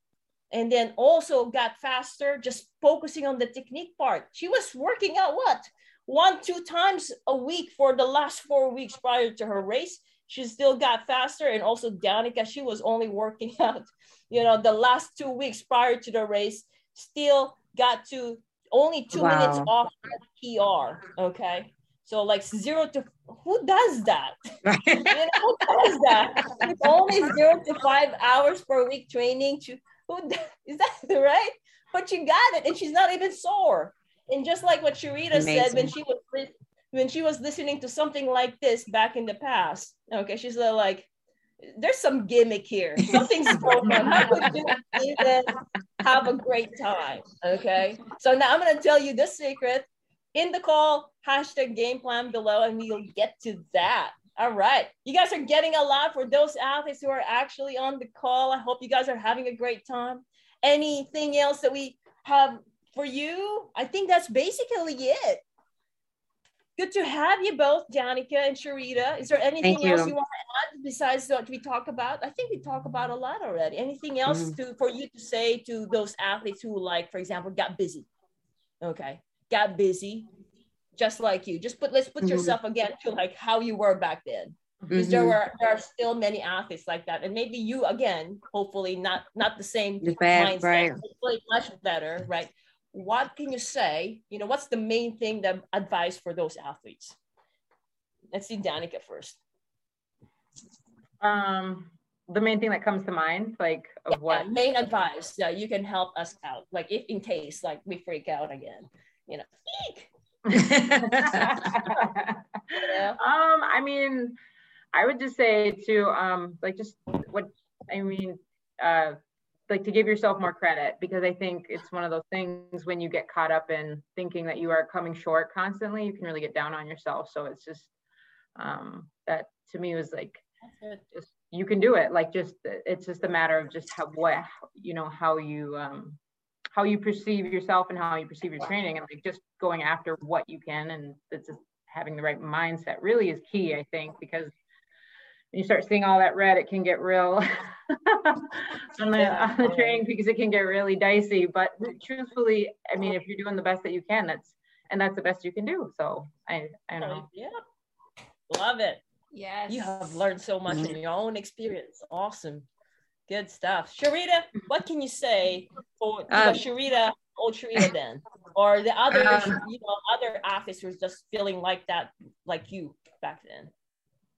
and then also got faster just focusing on the technique part she was working out what one two times a week for the last four weeks prior to her race she still got faster and also danica she was only working out you know the last two weeks prior to the race still got to only two wow. minutes off PR. Okay. So like zero to who does that? you know, who does that? It's only zero to five hours per week training to who is that right? But you got it, and she's not even sore. And just like what Charita said when she was when she was listening to something like this back in the past, okay, she's like, there's some gimmick here. Something's broken. How would you even have a great time? Okay. So now I'm going to tell you the secret in the call, hashtag game plan below, and we'll get to that. All right. You guys are getting a lot for those athletes who are actually on the call. I hope you guys are having a great time. Anything else that we have for you? I think that's basically it. Good to have you both, Danica and Charita. Is there anything you. else you want to add besides what we talk about? I think we talk about a lot already. Anything else mm-hmm. to for you to say to those athletes who, like, for example, got busy? Okay, got busy, just like you. Just put let's put mm-hmm. yourself again to like how you were back then. Because mm-hmm. there were there are still many athletes like that, and maybe you again, hopefully not not the same the bad, mindset, right. hopefully much better, right? what can you say? You know, what's the main thing that advice for those athletes? Let's see Danica first. Um, the main thing that comes to mind, like of yeah, what main advice that you can help us out, like if in case like we freak out again, you know, Um, I mean, I would just say to um, like just what I mean, uh, like to give yourself more credit because I think it's one of those things when you get caught up in thinking that you are coming short constantly, you can really get down on yourself. So it's just um, that to me was like just you can do it. Like just it's just a matter of just how what you know how you um, how you perceive yourself and how you perceive your training and like just going after what you can and it's just having the right mindset really is key I think because when you start seeing all that red, it can get real on, the, on the training because it can get really dicey. But truthfully, I mean, if you're doing the best that you can, that's and that's the best you can do. So I, I don't know. Yeah, love it. Yes, you have learned so much mm-hmm. in your own experience. Awesome, good stuff. Sharita, what can you say for um, Charita, old Charita then, or the other, um, you know, other officers just feeling like that, like you back then?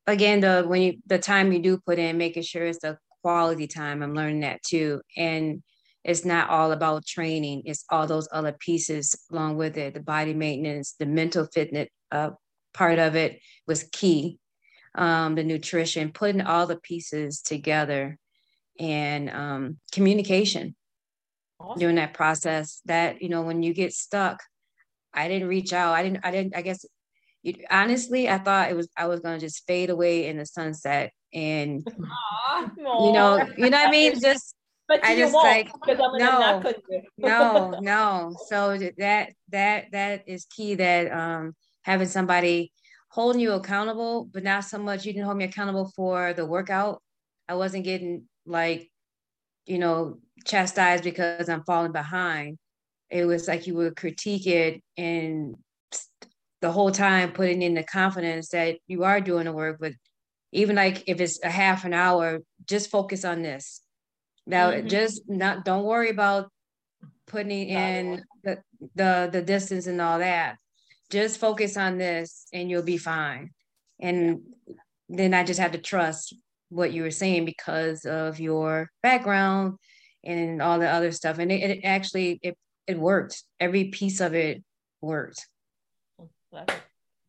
again the when you the time you do put in making sure it's a quality time i'm learning that too. And it's not all about training. It's all those other pieces along with it. The body maintenance the mental fitness uh, part of it was key. Um, the nutrition putting all the pieces together and um, communication awesome. during that process that you know when you get stuck i didn't reach out i didn't i didn't i guess honestly, I thought it was I was gonna just fade away in the sunset, and Aww. you know, you know what I mean. Just but I just like no, no, no. So that that that is key. That um, having somebody holding you accountable, but not so much you didn't hold me accountable for the workout. I wasn't getting like, you know, chastised because I'm falling behind. It was like you would critique it and the whole time putting in the confidence that you are doing the work, but even like if it's a half an hour, just focus on this. Now mm-hmm. just not don't worry about putting in the, the the distance and all that. Just focus on this and you'll be fine. And then I just had to trust what you were saying because of your background and all the other stuff. And it, it actually it it worked. Every piece of it worked.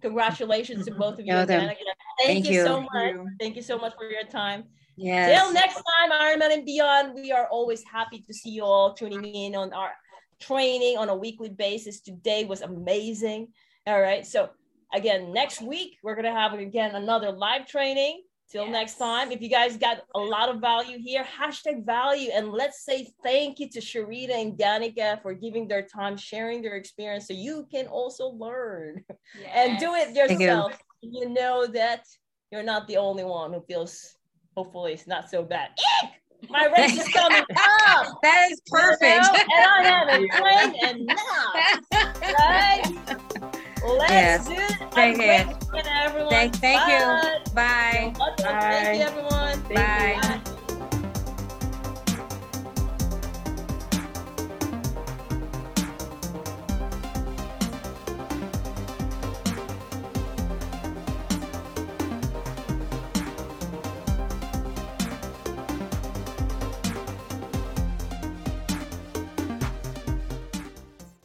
Congratulations to both of you. Thank, Thank, you, you so much. Thank you so much for your time. yeah Till next time, Ironman and beyond, we are always happy to see you all tuning in on our training on a weekly basis. Today was amazing. All right. So again, next week we're gonna have again another live training. Till yes. next time, if you guys got a lot of value here, hashtag value. And let's say thank you to Sharita and Danica for giving their time, sharing their experience so you can also learn yes. and do it yourself. You. you know that you're not the only one who feels, hopefully, it's not so bad. Eek! My race is coming up. That is perfect. You know? And I haven't trained enough. Right? Let's yes. do it. Thank you. Thank, thank Bye. you. Bye. Bye. Thank you, everyone. Bye.